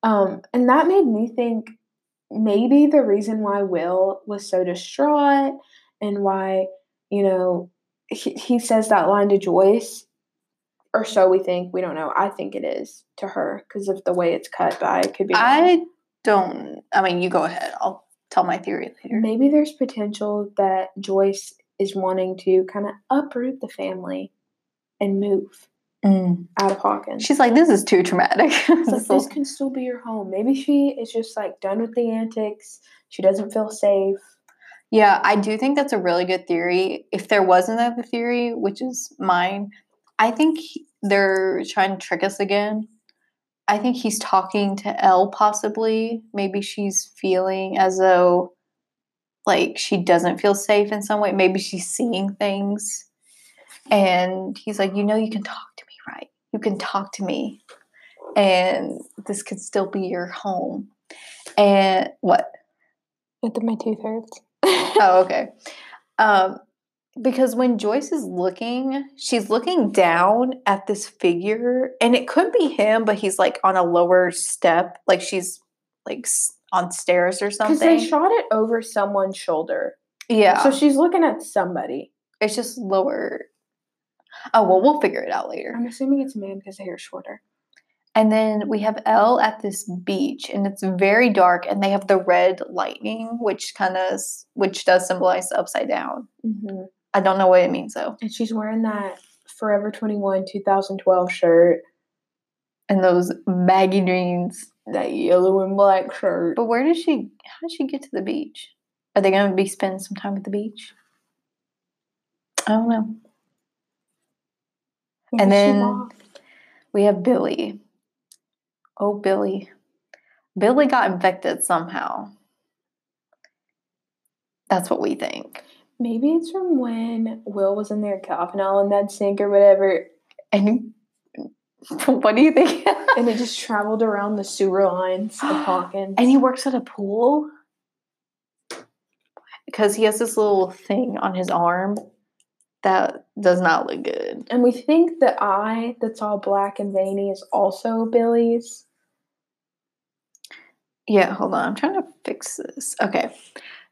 Um, and that made me think maybe the reason why Will was so distraught and why, you know, he, he says that line to Joyce, or so we think. We don't know. I think it is to her because of the way it's cut, but I could be wrong. I don't. I mean, you go ahead. I'll tell my theory later. Maybe there's potential that Joyce is wanting to kind of uproot the family and move mm. out of Hawkins. She's like, this is too traumatic. Like, This can still be your home. Maybe she is just like done with the antics. She doesn't feel safe. yeah, I do think that's a really good theory. If there was another theory, which is mine, I think he- they're trying to trick us again. I think he's talking to El, possibly. Maybe she's feeling as though like she doesn't feel safe in some way. Maybe she's seeing things. And he's like, You know, you can talk to me, right? You can talk to me. And this could still be your home. And what? Into my tooth hurts. Oh, okay. Um, because when Joyce is looking, she's looking down at this figure, and it could be him, but he's like on a lower step, like she's like on stairs or something. Because they shot it over someone's shoulder. yeah, So she's looking at somebody. it's just lower. Oh well, we'll figure it out later. I'm assuming it's a man because the hair's shorter. And then we have El at this beach, and it's very dark, and they have the red lightning, which kind of which does symbolize the upside down. Mm-hmm. I don't know what it means though. And she's wearing that Forever 21 2012 shirt, And those baggy jeans. that yellow and black shirt. But where did she? How did she get to the beach? Are they going to be spending some time at the beach? I don't know. Maybe and then- We have Billy. Oh, Billy. Billy got infected somehow. That's what we think. Maybe it's from when Will was in there coughing all in that sink or whatever, And what do you think? and it just traveled around the sewer lines of Hawkins. and he works at a pool because he has this little thing on his arm that does not look good. And we think the eye that's all black and veiny is also Billy's. Yeah, hold on. I'm trying to fix this. Okay.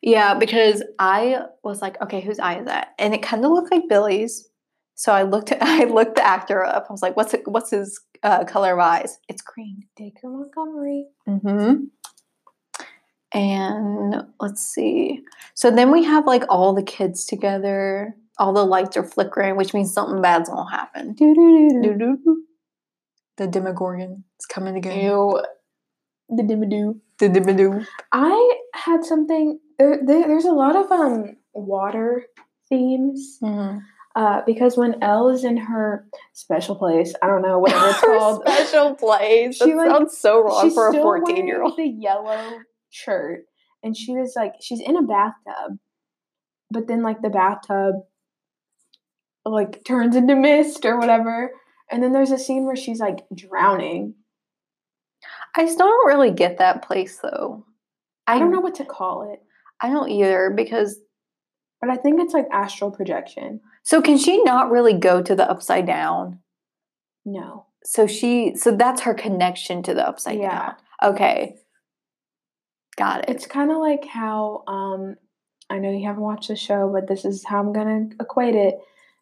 Yeah, because I was like, okay, whose eye is that? And it kind of looked like Billy's. So I looked I looked the actor up. I was like, what's it, what's his uh, color of eyes? It's green. Dacre Montgomery. Mm-hmm. And let's see. So then we have like all the kids together. All the lights are flickering, which means something bad's gonna happen. Doo-doo-doo-doo. The Demogorgon is coming again. Ew. The dimmadoo. The Dimmadoo. I had something. There, there, there's a lot of um water themes Mm-hmm. uh, because when El is in her special place, I don't know whatever it's called. special place. She, That like- sounds so wrong for a 14 year old. wearing The yellow shirt, and she was like, she's in a bathtub, but then like the bathtub like turns into mist or whatever, and then there's a scene where she's like drowning. I still don't really get that place though. I don't know what to call it, I don't either because but I think it's like astral projection. so can she not really go to the upside down? No. So she so that's her connection to the upside Yeah. down. Okay. Got it. It's kind of like how um I know you haven't watched the show, but this is how I'm gonna equate it.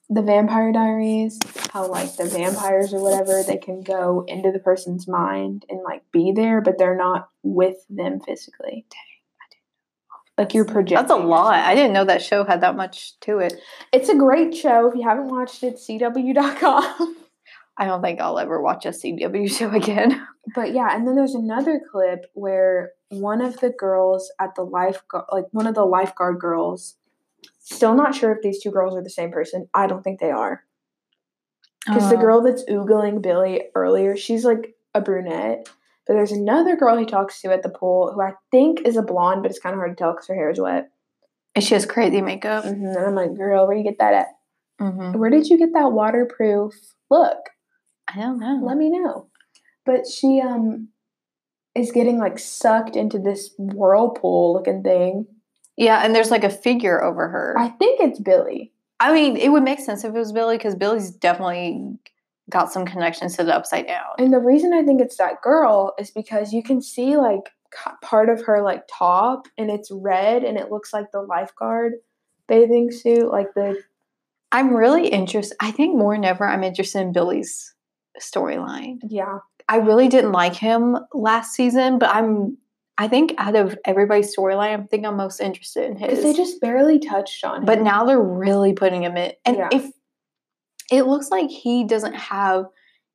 The Vampire Diaries, how like the vampires or whatever, they can go into the person's mind and like be there, but they're not with them physically. Like you're projecting. That's a lot. I didn't know that show had that much to it. It's a great show. If you haven't watched it, CW.com. I don't think I'll ever watch a CW show again. But yeah, and then there's another clip where one of the girls at the lifeguard, like one of the lifeguard girls, still not sure if these two girls are the same person. I don't think they are. Because the Oh. girl that's oogling Billy earlier, she's like a brunette. But there's another girl he talks to at the pool who I think is a blonde, but it's kind of hard to tell because her hair is wet. And she has crazy makeup. hmm And I'm like, girl, where you get that at? Mm-hmm. Where did you get that waterproof look? I don't know. let me know. But she um is getting like sucked into this whirlpool looking thing. yeah, and there's like a figure over her. I think it's Billy. I mean, it would make sense if it was Billy because Billy's definitely got some connections to the upside down. And the reason I think it's that girl is because you can see like part of her like top and it's red and it looks like the lifeguard bathing suit like the I'm really interested. I think more than ever, I'm interested in Billy's storyline. yeah I really didn't like him last season, but I'm. I think out of everybody's storyline, I think I'm most interested in because his. they just barely touched on him. but now they're really putting him in, and Yeah. if it looks like he doesn't have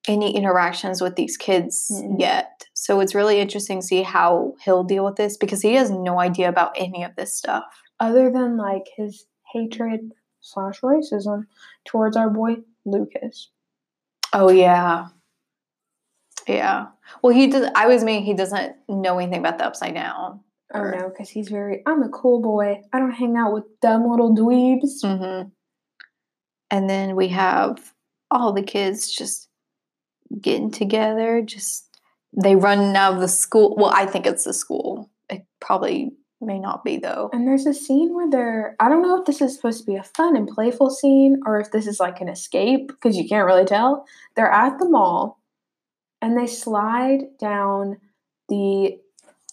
any interactions with these kids Mm-mm. yet, so it's really interesting to see how he'll deal with this because he has no idea about any of this stuff. other than like his hatred slash racism towards our boy Lucas. Oh yeah. Yeah. Well, he does. I was meaning he doesn't know anything about the upside down. Oh Or- no, because he's very. I'm a cool boy. I don't hang out with dumb little dweebs. Mm-hmm. And then we have all the kids just getting together. Just they run out of the school. Well, I think it's the school. It probably may not be though. And there's a scene where they're. I don't know if this is supposed to be a fun and playful scene or if this is like an escape because you can't really tell. They're at the mall, and they slide down the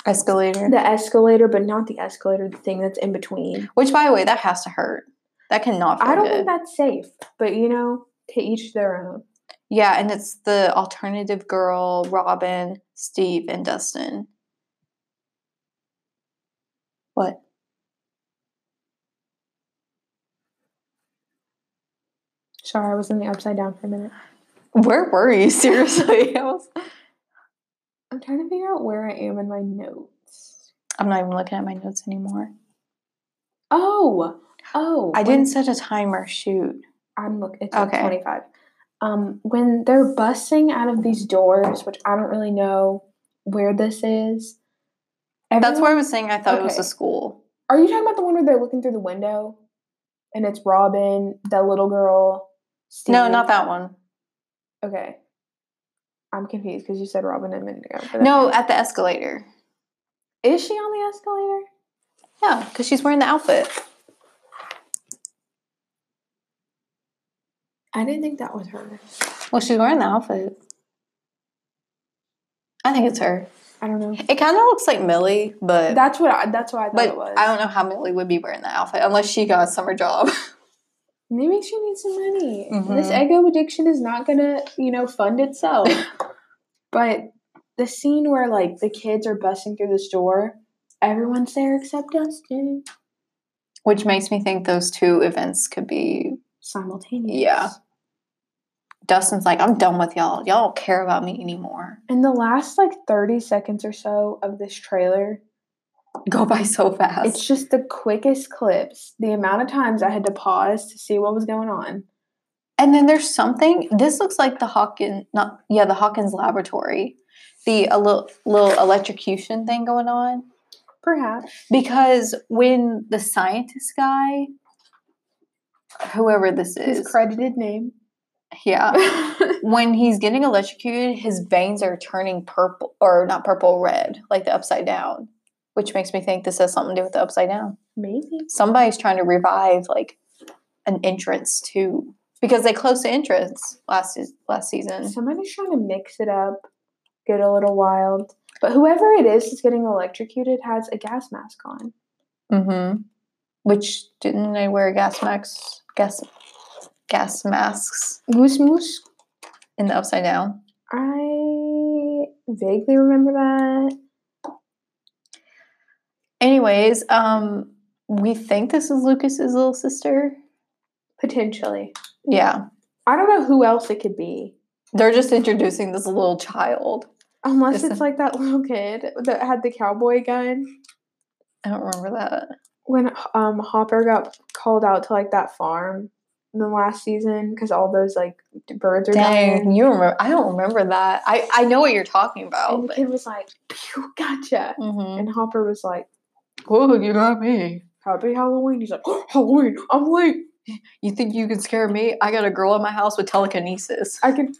Escalator. the escalator, but not the escalator, the thing that's in between. Which, by the way, that has to hurt. That cannot I don't good. think that's safe, but you know, to each their own. yeah, and it's the alternative girl, Robin, Steve, and Dustin. What? Sorry, I was in the upside down for a minute. Where were you? Seriously, I was. I'm trying to figure out where I am in my notes. I'm not even looking at my notes anymore. Oh, oh. I didn't set a timer. Shoot. I'm look. It's like Okay. 25. Um, when they're busting out of these doors, which I don't really know where this is. That's everyone- where I was saying I thought it was a school. Are you talking about the one where they're looking through the window, and it's Robin, the little girl? No, not that one. Okay. I'm confused because you said Robin a minute ago. No, at the escalator. Is she on the escalator? Yeah, because she's wearing the outfit. I didn't think that was her. Well, she's wearing the outfit. I think it's her. I don't know. It kind of looks like Millie, but That's what. I, that's why I thought but it was. I don't know how Millie would be wearing the outfit unless she got a summer job. Maybe she needs some money. This Mhm. Eggo addiction is not gonna, you know, fund itself. but the scene where like the kids are busting through the door, everyone's there except Dustin. Which makes me think those two events could be. Simultaneous. Yeah. Dustin's like, I'm done with y'all. Y'all don't care about me anymore. In the last like 30 seconds or so of this trailer, Go by so fast. it's just the quickest clips. The amount of times I had to pause to see what was going on. And then there's something. This looks like the Hawkins, not yeah, the Hawkins laboratory, the a little little electrocution thing going on. Perhaps. Because when the scientist guy, whoever this is, His is, credited name. Yeah, when he's getting electrocuted, his veins are turning purple or not purple, red, like the upside down, which makes me think this has something to do with the upside down. Maybe. Somebody's trying to revive like an entrance to because they closed the entrance last last season. Somebody's trying to mix it up, get a little wild. But whoever it is that's getting electrocuted has a gas mask on. Mm-hmm. Which didn't they wear a gas masks? Gas gas masks Moose Moose. in the upside down. I vaguely remember that. Anyways, um, we think this is Lucas's little sister. Potentially. Yeah, I don't know who else it could be. they're just introducing this little child. Unless Is it's like that little kid that had the cowboy gun. I don't remember that. When um Hopper got called out to like that farm the last season because all those like birds are Dang, dying. you remember? I don't remember that. I I know what you're talking about. And the But, kid was like, Pew, gotcha. Mhm. And Hopper was like, Oh, you got me. Happy Halloween. He's like, Halloween, I'm late. You think you can scare me? I got a girl in my house with telekinesis. I can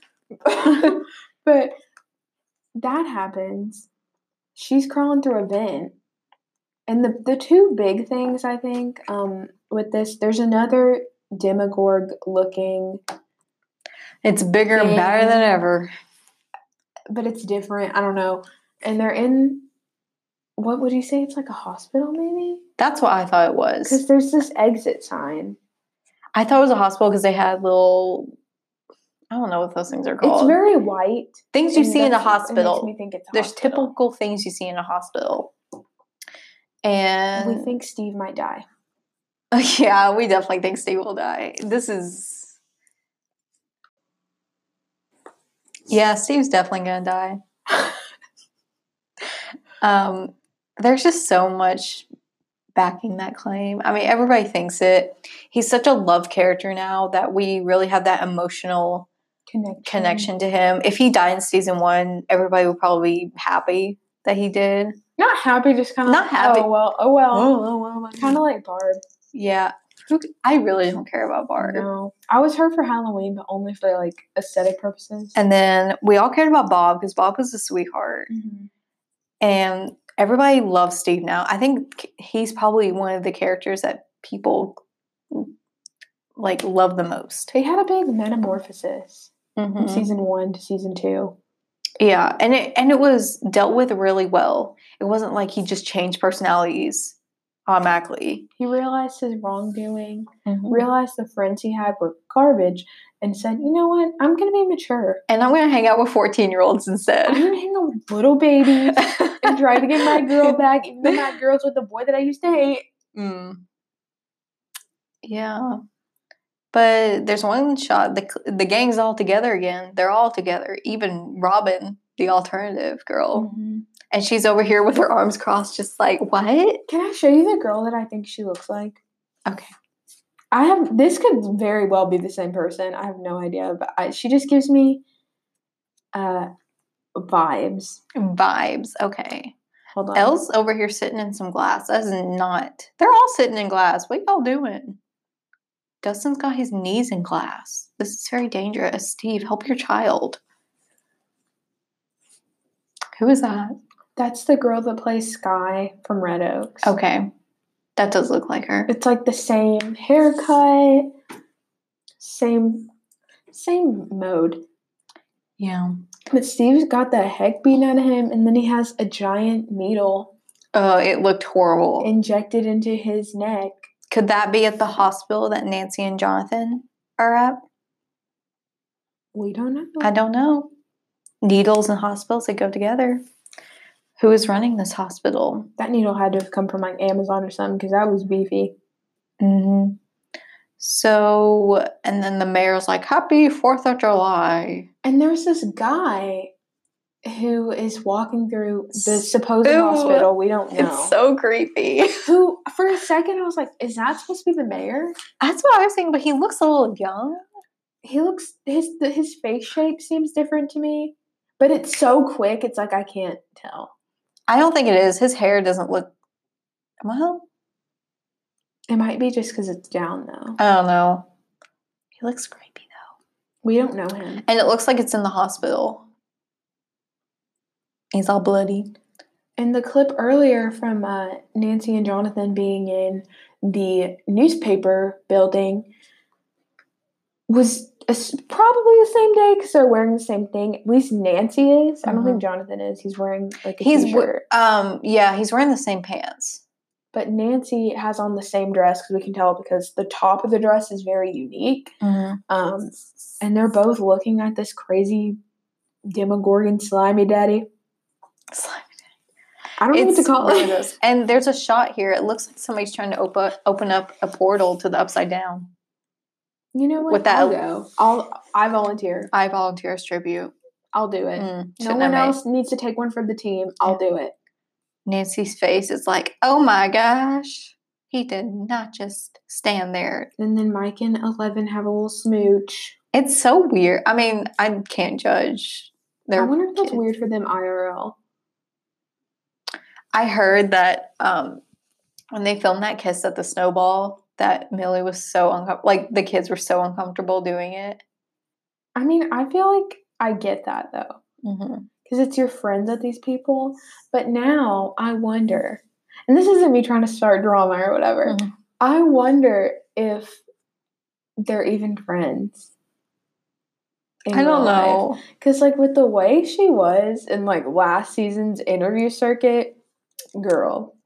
but that happens. She's crawling through a vent. And the the two big things I think um with this, there's another Demogorg looking, It's bigger and better than ever. but it's different. I don't know. And they're in what would you say? It's like a hospital, maybe? That's what I thought it was. Because there's this exit sign. I thought it was a hospital because they had little. I don't know what those things are called. It's very white. things you see in a it makes hospital. me think it's There's hospital. typical things you see in a hospital. And We think Steve might die. yeah, we definitely think Steve will die. This is yeah, Steve's definitely gonna die. um, there's just so much backing that claim. I mean, everybody thinks it. He's such a love character now that we really have that emotional Connection. connection to him. If he died in season one, everybody would probably be happy that he did. Not happy, just kind of Not happy. Oh well, oh well. Oh, Kind of like Barb. Yeah. Who- I really don't care about Barb. No, I was her for Halloween, but only for like aesthetic purposes. And then we all cared about Bob because Bob was a sweetheart. Mhm. And everybody loves Steve now. I think he's probably one of the characters that people like love the most. He had a big metamorphosis from Mhm. season one to season two. Yeah, and it and it was dealt with really well. It wasn't like he just changed personalities automatically. He realized his wrongdoing, Mm-hmm. realized the friends he had were garbage, and said, "You know what? I'm gonna be mature. And I'm gonna hang out with 14 year olds instead. I'm gonna hang out with little babies and try to get my girl back, even though my girl's with the boy that I used to hate." Mm. Yeah. But there's one shot the the gang's all together again. They're all together. Even Robin, the alternative girl, Mhm. And she's over here with her arms crossed, just like what? Can I show you the girl that I think she looks like? Okay. I have this could very well be the same person. I have no idea, but I, she just gives me uh vibes. Vibes. Okay. Hold on. El's over here sitting in some glass. That's not. They're all sitting in glass. What y'all doing? Dustin's got his knees in glass. This is very dangerous. Steve, help your child. Who is that? That's the girl that plays Skye from Red Oaks. Okay. That does look like her. It's like the same haircut, same same mode. Yeah. But Steve's got the heck beaten out of him, and then he has a giant needle Oh, it looked horrible. injected into his neck. Could that be at the hospital that Nancy and Jonathan are at? We don't know. I don't know. Needles and hospitals, they go together. Who is running this hospital? That needle had to have come from like Amazon or something because that was beefy. hmm So, and then the mayor's like, Happy 4th of July. And there's this guy who is walking through the supposed Ew. hospital. We don't know. It's so creepy. who, for a second, I was like, is that supposed to be the mayor? That's what I was thinking, but he looks a little young. He looks, his, his face shape seems different to me, but it's so quick, it's like I can't tell. I don't think it is. His hair doesn't look, well, It might be just because it's down though. I don't know. He looks creepy though. We don't know him. And it looks like it's in the hospital. He's all bloody. And the clip earlier from uh, Nancy and Jonathan being in the newspaper building was probably the same day because they're wearing the same thing. At least Nancy is. I don't think Jonathan is. He's wearing like a He's we- shirt um yeah, he's wearing the same pants. But Nancy has on the same dress because we can tell because the top of the dress is very unique. Um, and they're both looking at this crazy Demogorgon slimy daddy. I don't know what to call it. And there's a shot here. It looks like somebody's trying to open open up a portal to the upside down. You know what? With that- I'll go. I'll I volunteer. I volunteer as tribute. I'll do it. Mm, no one else needs to take one for the team. I'll do it. Nancy's face is like, oh my gosh. He did not just stand there. And then Mike and Eleven have a little smooch. It's so weird. I mean, I can't judge. I wonder if that's kids. weird for them IRL. I heard that um, when they filmed that kiss at the snowball, that Millie was so uncomfortable. Like the kids were so uncomfortable doing it. I mean, I feel like I get that though. because it's your friends at these people. But now I wonder, and this isn't me trying to start drama or whatever. Mhm. I wonder if they're even friends. I don't know. because like with the way she was in like last season's interview circuit, girl.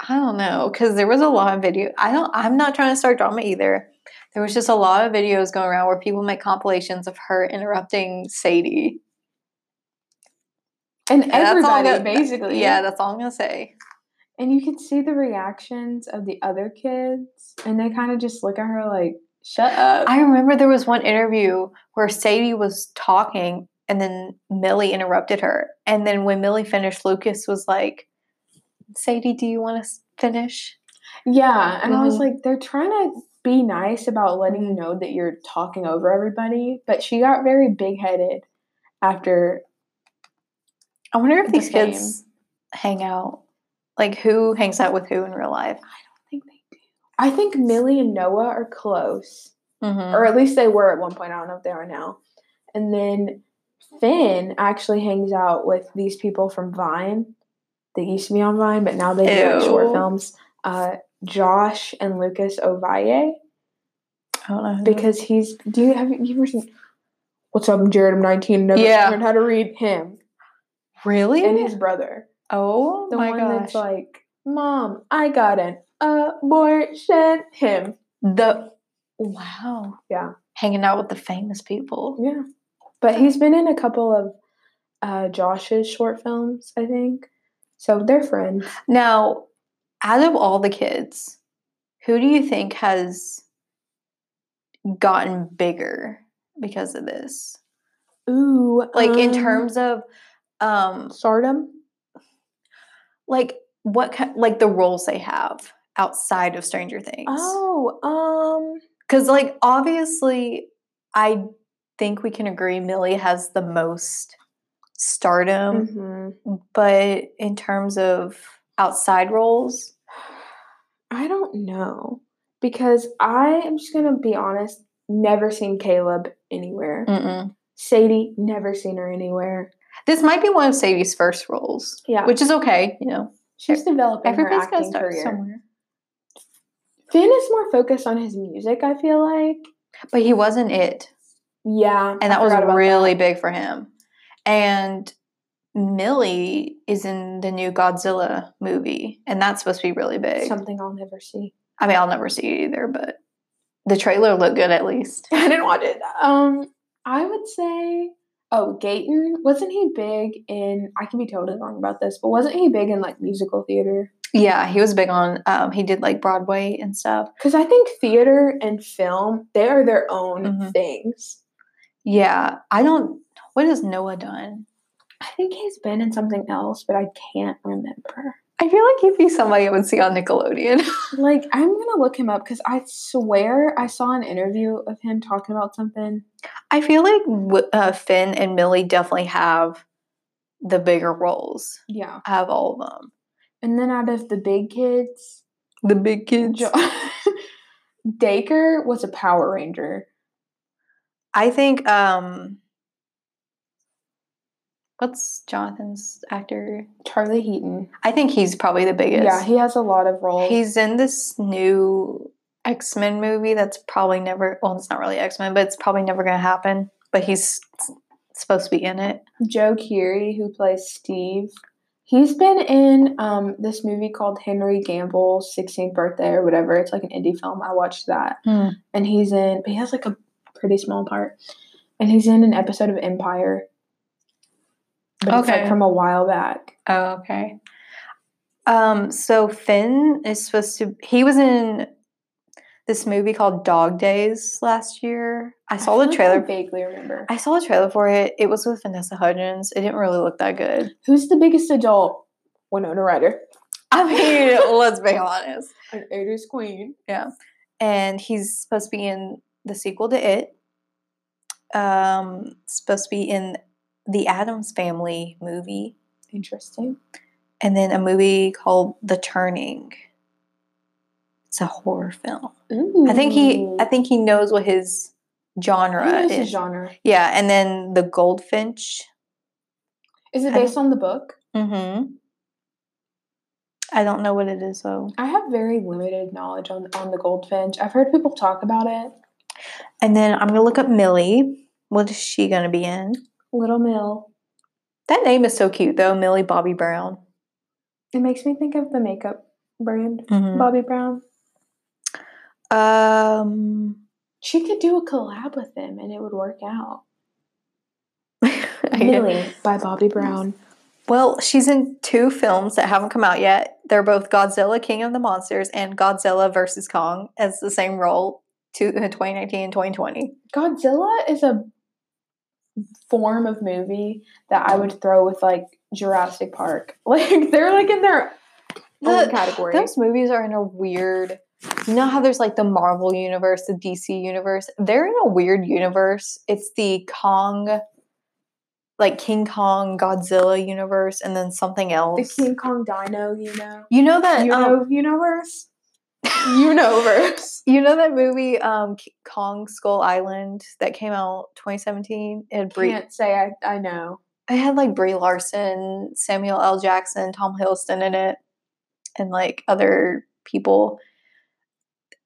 I don't know because there was a lot of video. I don't. I'm not trying to start drama either. There was just a lot of videos going around where people make compilations of her interrupting Sadie. And And that's all everybody basically, Yeah, that's all I'm gonna say. And you can see the reactions of the other kids, and they kind of just look at her like, "Shut up." I remember there was one interview where Sadie was talking and then Millie interrupted her. And then when Millie finished, Lucas was like, Sadie, do you want to finish? Yeah, and I was Mhm. like, they're trying to be nice about letting you know that you're talking over everybody, but she got very big headed after. I wonder if The these kids hang out. Like, who hangs out with who in real life? I don't think they do. I think Millie and Noah are close, Mm-hmm. or at least they were at one point. I don't know if they are now. And then Finn actually hangs out with these people from Vine. They used to be on Vine, but now they do like short films. Uh, Josh and Lucas Ovalle. I don't know. because he's do you have you ever seen what's up i'm jared i'm 19 never Yeah. learned how to read him really? and his brother oh the my one gosh. that's like mom i got an abortion him the wow. Yeah. Hanging out with the famous people. yeah but he's been in a couple of uh josh's short films i think so they're friends Now, out of all the kids, who do you think has gotten bigger because of this? Ooh, Like in um, terms of um stardom. like what ki- like the roles they have outside of Stranger Things. Oh, um, Cuz like obviously I think we can agree Millie has the most stardom, mhm. but in terms of outside roles, I don't know because I am just gonna be honest. Never seen Caleb anywhere. mm-mm. Sadie, never seen her anywhere. this might be one of Sadie's first roles. Yeah. Which is okay, you know. She's developing her Everybody's acting start career. somewhere. Finn is more focused on his music. I feel like. But he wasn't it. Yeah, and that was really that. big for him. And Millie is in the new Godzilla movie, and that's supposed to be really big. something I'll never see. I mean, I'll never see it either, but the trailer looked good at least. I didn't watch it. Um, I would say, oh, Gaten wasn't he big in? I can be totally wrong about this, but wasn't he big in like musical theater? Yeah, he was big on. Um, he did like Broadway and stuff. Because I think theater and film they are their own Mhm. things. Yeah, I don't. What has Noah done? I think he's been in something else, but I can't remember. I feel like he'd be somebody I would see on Nickelodeon. Like I'm gonna look him up because I swear I saw an interview of him talking about something. I feel like uh, Finn and Millie definitely have the bigger roles. Yeah, Have all of them. and then out of the big kids, The big kids. Jo- Dacre was a Power Ranger. I think um what's Jonathan's actor? Charlie Heaton. I think he's probably the biggest. Yeah, he has a lot of roles. he's in this new X-Men movie that's probably never well, it's not really X-Men, but it's probably never gonna happen. But he's supposed to be in it. Joe Keery, who plays Steve. He's been in um, this movie called Henry Gamble's 16th Birthday or whatever. It's like an indie film. I watched that. And he's in, but he has like a pretty small part. And he's in an episode of Empire. But it's like Okay. from a while back. Oh, okay. Um, so Finn is supposed to he was in this movie called Dog Days last year. I saw feel the like trailer I vaguely remember. I saw the trailer for it. It was with Vanessa Hudgens. It didn't really look that good. Who's the biggest adult? Winona Ryder. I mean, let's be honest. An 80s queen. Yeah. And he's supposed to be in the sequel to It. Um, supposed to be in the Addams Family movie, Interesting. and then a movie called The Turning. It's a horror film. I think he, I think he knows what his genre is. his genre. Yeah, and then The Goldfinch. Is it based on the book? Mm-hmm. I don't know what it is though. I have very limited knowledge on on the goldfinch. I've heard people talk about it. And then I'm gonna look up Millie. What is she gonna be in? Little Mill. That name is so cute though, Millie Bobby Brown. It makes me think of the makeup brand, Mhm. Bobbi Brown. Um, She could do a collab with them and it would work out. Millie by Bobbi Brown. well, she's in two films that haven't come out yet. They're both Godzilla King of the Monsters and Godzilla versus Kong as the same role to in 2019 and 2020. Godzilla is a form of movie that I would throw with like Jurassic Park. Like they're like in their own category. Those movies are in a weird. You know how there's like the Marvel universe, the DC universe. They're in a weird universe. It's the Kong, like King Kong, Godzilla universe, and then something else. the. King Kong Dino, you know. you know that You um, know universe? Universe. You know that movie, um, Kong Skull Island, that came out 2017. It Brie, Can't say I, I know. it had like Brie Larson, Samuel L. Jackson, Tom Hiddleston in it, and like other people.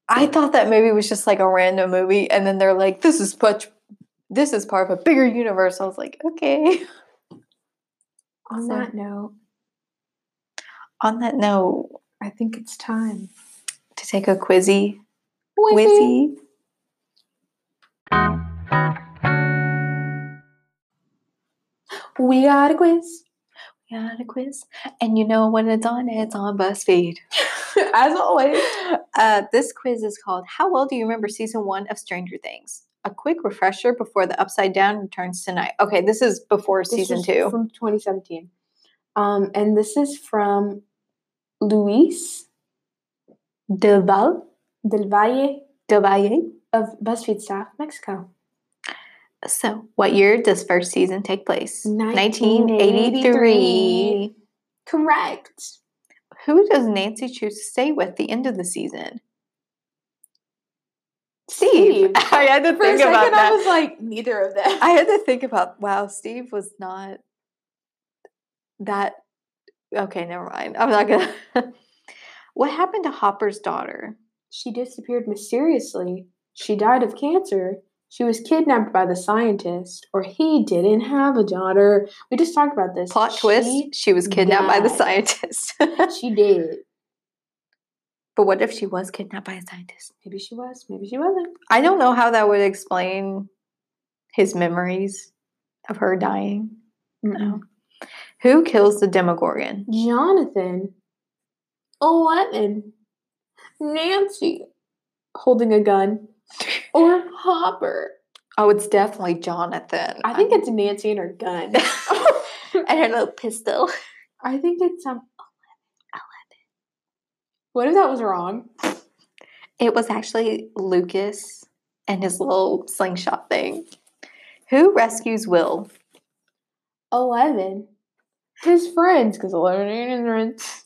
I thought that movie was just like a random movie, and then they're like, "This is much, this is part of a bigger universe." I was like, "Okay." On So- that note, On that note, I think it's time. To take a quizzy, quizzy. We got a quiz. We got a quiz, and you know when it's on, it's on BuzzFeed. As always. Uh, this quiz is called How Well Do You Remember Season 1 of Stranger Things? A quick refresher before the Upside Down returns tonight. Okay, this is before This season 2. from 2017. Um, and this is from Luis Del Val? Del Valle Del Valle? of BuzzFeed staff, Mexico. So, what year does first season take place? 1983. Correct. Who does Nancy choose to stay with the end of the season? Steve. I had to For think about that. I was like, neither of them. I had to think about wow, Steve was not that okay, never mind. I'm not gonna What happened to Hopper's daughter? She disappeared mysteriously. She died of cancer. She was kidnapped by the scientist, or he didn't have a daughter. We just talked about this. Plot twist, She, she was kidnapped by the scientist. she did. but what if she was kidnapped by a scientist? Maybe she was. Maybe she wasn't. I don't know how that would explain his memories of her dying. Mm-mm. Who kills the Demogorgon? Jonathan. Eleven. Nancy. Holding a gun. Or Hopper. Oh, it's definitely Jonathan. I think it's Nancy and her gun. and her little pistol. I think it's um. eleven. What if that was wrong? It was actually Lucas and his little slingshot thing. Who rescues Will? Eleven. His friends, because Eleven ain't his friends.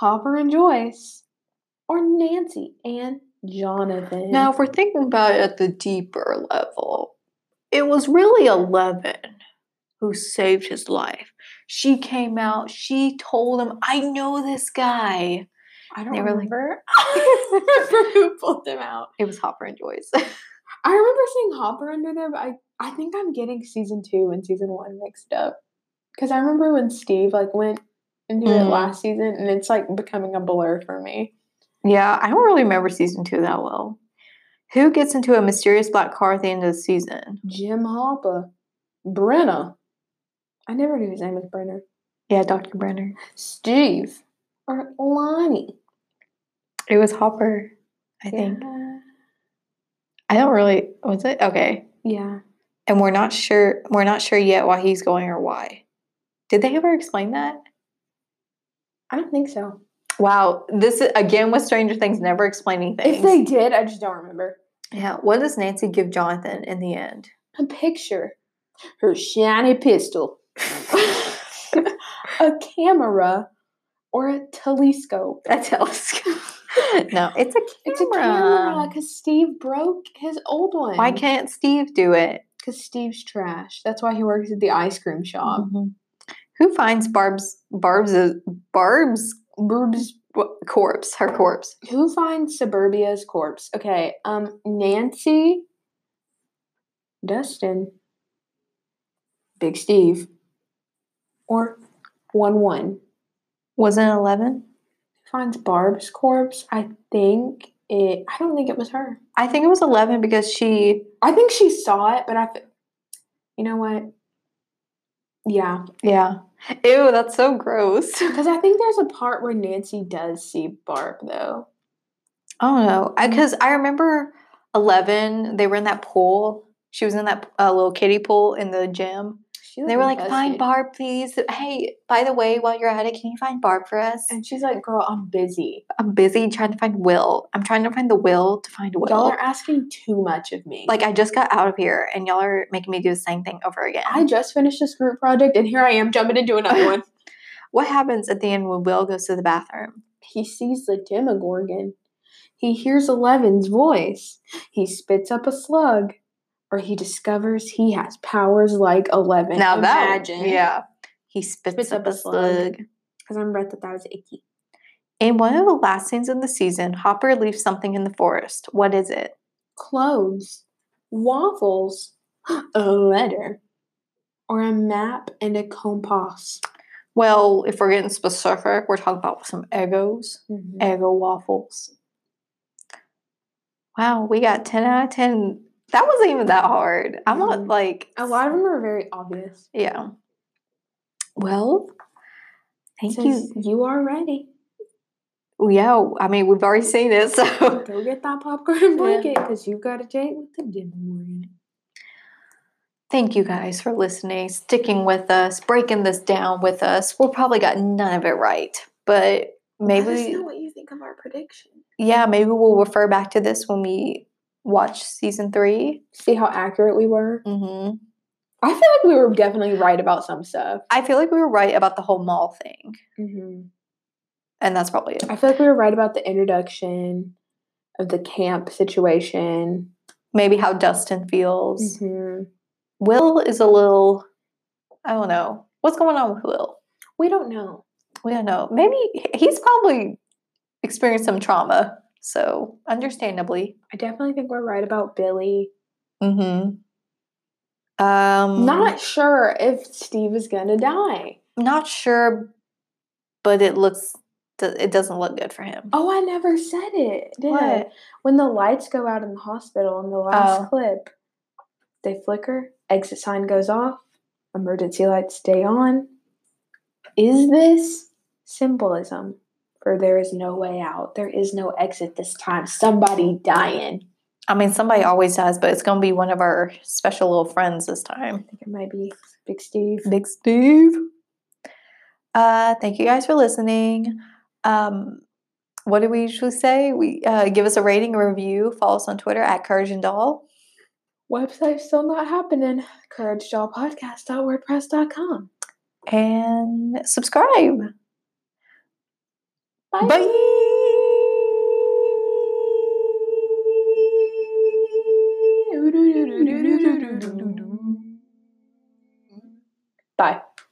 Hopper and Joyce. Or Nancy and Jonathan. Now, if we're thinking about it at the deeper level, it was really Eleven who saved his life. She came out, she told him, I know this guy. I don't they were like- remember. I remember who pulled them out. It was Hopper and Joyce. I remember seeing Hopper under there, but I, I think I'm getting season two and season one mixed up. Because I remember when Steve like went into it Mhm. last season, and it's like becoming a blur for me. yeah, I don't really remember season two that well. Who gets into a mysterious black car at the end of the season? Jim Hopper, Brenner. I never knew his name was Brenner. Yeah, Dr. Brenner. Steve or Lonnie. It was Hopper, I think. I don't really was it? Okay. yeah. And we're not sure we're not sure yet why he's going or why. Did they ever explain that? I don't think so. Wow, this is again with Stranger Things never explaining things. If they did, I just don't remember. yeah, what does Nancy give Jonathan in the end? A picture, her shiny pistol, a camera, or a telescope. A telescope. no, it's a camera. It's a camera because Steve broke his old one. Why can't Steve do it? Because Steve's trash. That's why he works at the ice cream shop. Mhm. Who finds Barb's Barb's Barb's Boobs. corpse? Her corpse. Who finds Suburbia's corpse? Okay, um, Nancy, Dustin, Big Steve, or one one Wasn't eleven? finds Barb's corpse. I think it. I don't think it was her. I think it was eleven because she. I think she saw it, but I. You know what? Yeah, Yeah. Ew, that's so gross. because I think there's a part where Nancy does see Barb though. Oh no, because I, remember Eleven. They were in that pool. She was in that uh, little kiddie pool in the gym. She They were like like, "Find Barb, please." Hey, by the way, while you're at it, can you find Barb for us? And she's like, "Girl, I'm busy. I'm busy trying to find Will. I'm trying to find the will to find Will. Y'all are asking too much of me." like I just got out of here, and y'all are making me do the same thing over again. I just finished this group project, and here I am jumping into another one. what happens at the end when Will goes to the bathroom? He sees the Demogorgon. He hears Eleven's voice. He spits up a slug, or he discovers he has powers like Eleven. Now that Imagine. yeah, he spits, up, a slug. Because I remember I thought that was icky. In one of the last scenes of the season, Hopper leaves something in the forest. What is it? Clothes, waffles, a letter, or a map and a compass. Well, if we're getting specific, we're talking about some Eggos, Mhm. Eggo waffles. Wow, we got 10 out of 10. That wasn't even that hard. I'm not Mhm. like, A lot of them are very obvious. yeah. Well, thank Says, you. You are ready. Yeah, I mean, we've already seen it, so. Go get that popcorn blanket because you've got a date with the Demogorgon. Thank you guys for listening, sticking with us, breaking this down with us. We'll probably got none of it right, but Let us maybe, know what you think of our prediction. yeah, maybe we'll refer back to this when we watch season three. See how accurate we were. hmm I feel like we were definitely right about some stuff. I feel like we were right about the whole mall thing, hmm and that's probably it. I feel like we were right about the introduction of the camp situation. Maybe how Dustin feels. Mhm. Will is a little, I don't know. What's going on with Will? We don't know. We don't know. Maybe he's probably experienced some trauma. So, understandably. I definitely think we're right about Billy. Mm-hmm. Um, Not sure if Steve is gonna die. not sure, but it looks it doesn't look good for him. Oh, I never said it, did I? What? When the lights go out in the hospital in the last Oh. clip, they flicker, exit sign goes off, emergency lights stay on. Is this symbolism for there is no way out? There is no exit this time. Somebody dying. I mean, somebody always does, but it's going to be one of our special little friends this time. I think it might be Big Steve. Big Steve. Uh, thank you guys for listening. Um, what do we usually say? We uh, give us a rating, a review. Follow us on Twitter at Courage and Doll. Website still not happening. CourageDollPodcast.wordpress.com. and subscribe. Bye. Bye. Bye.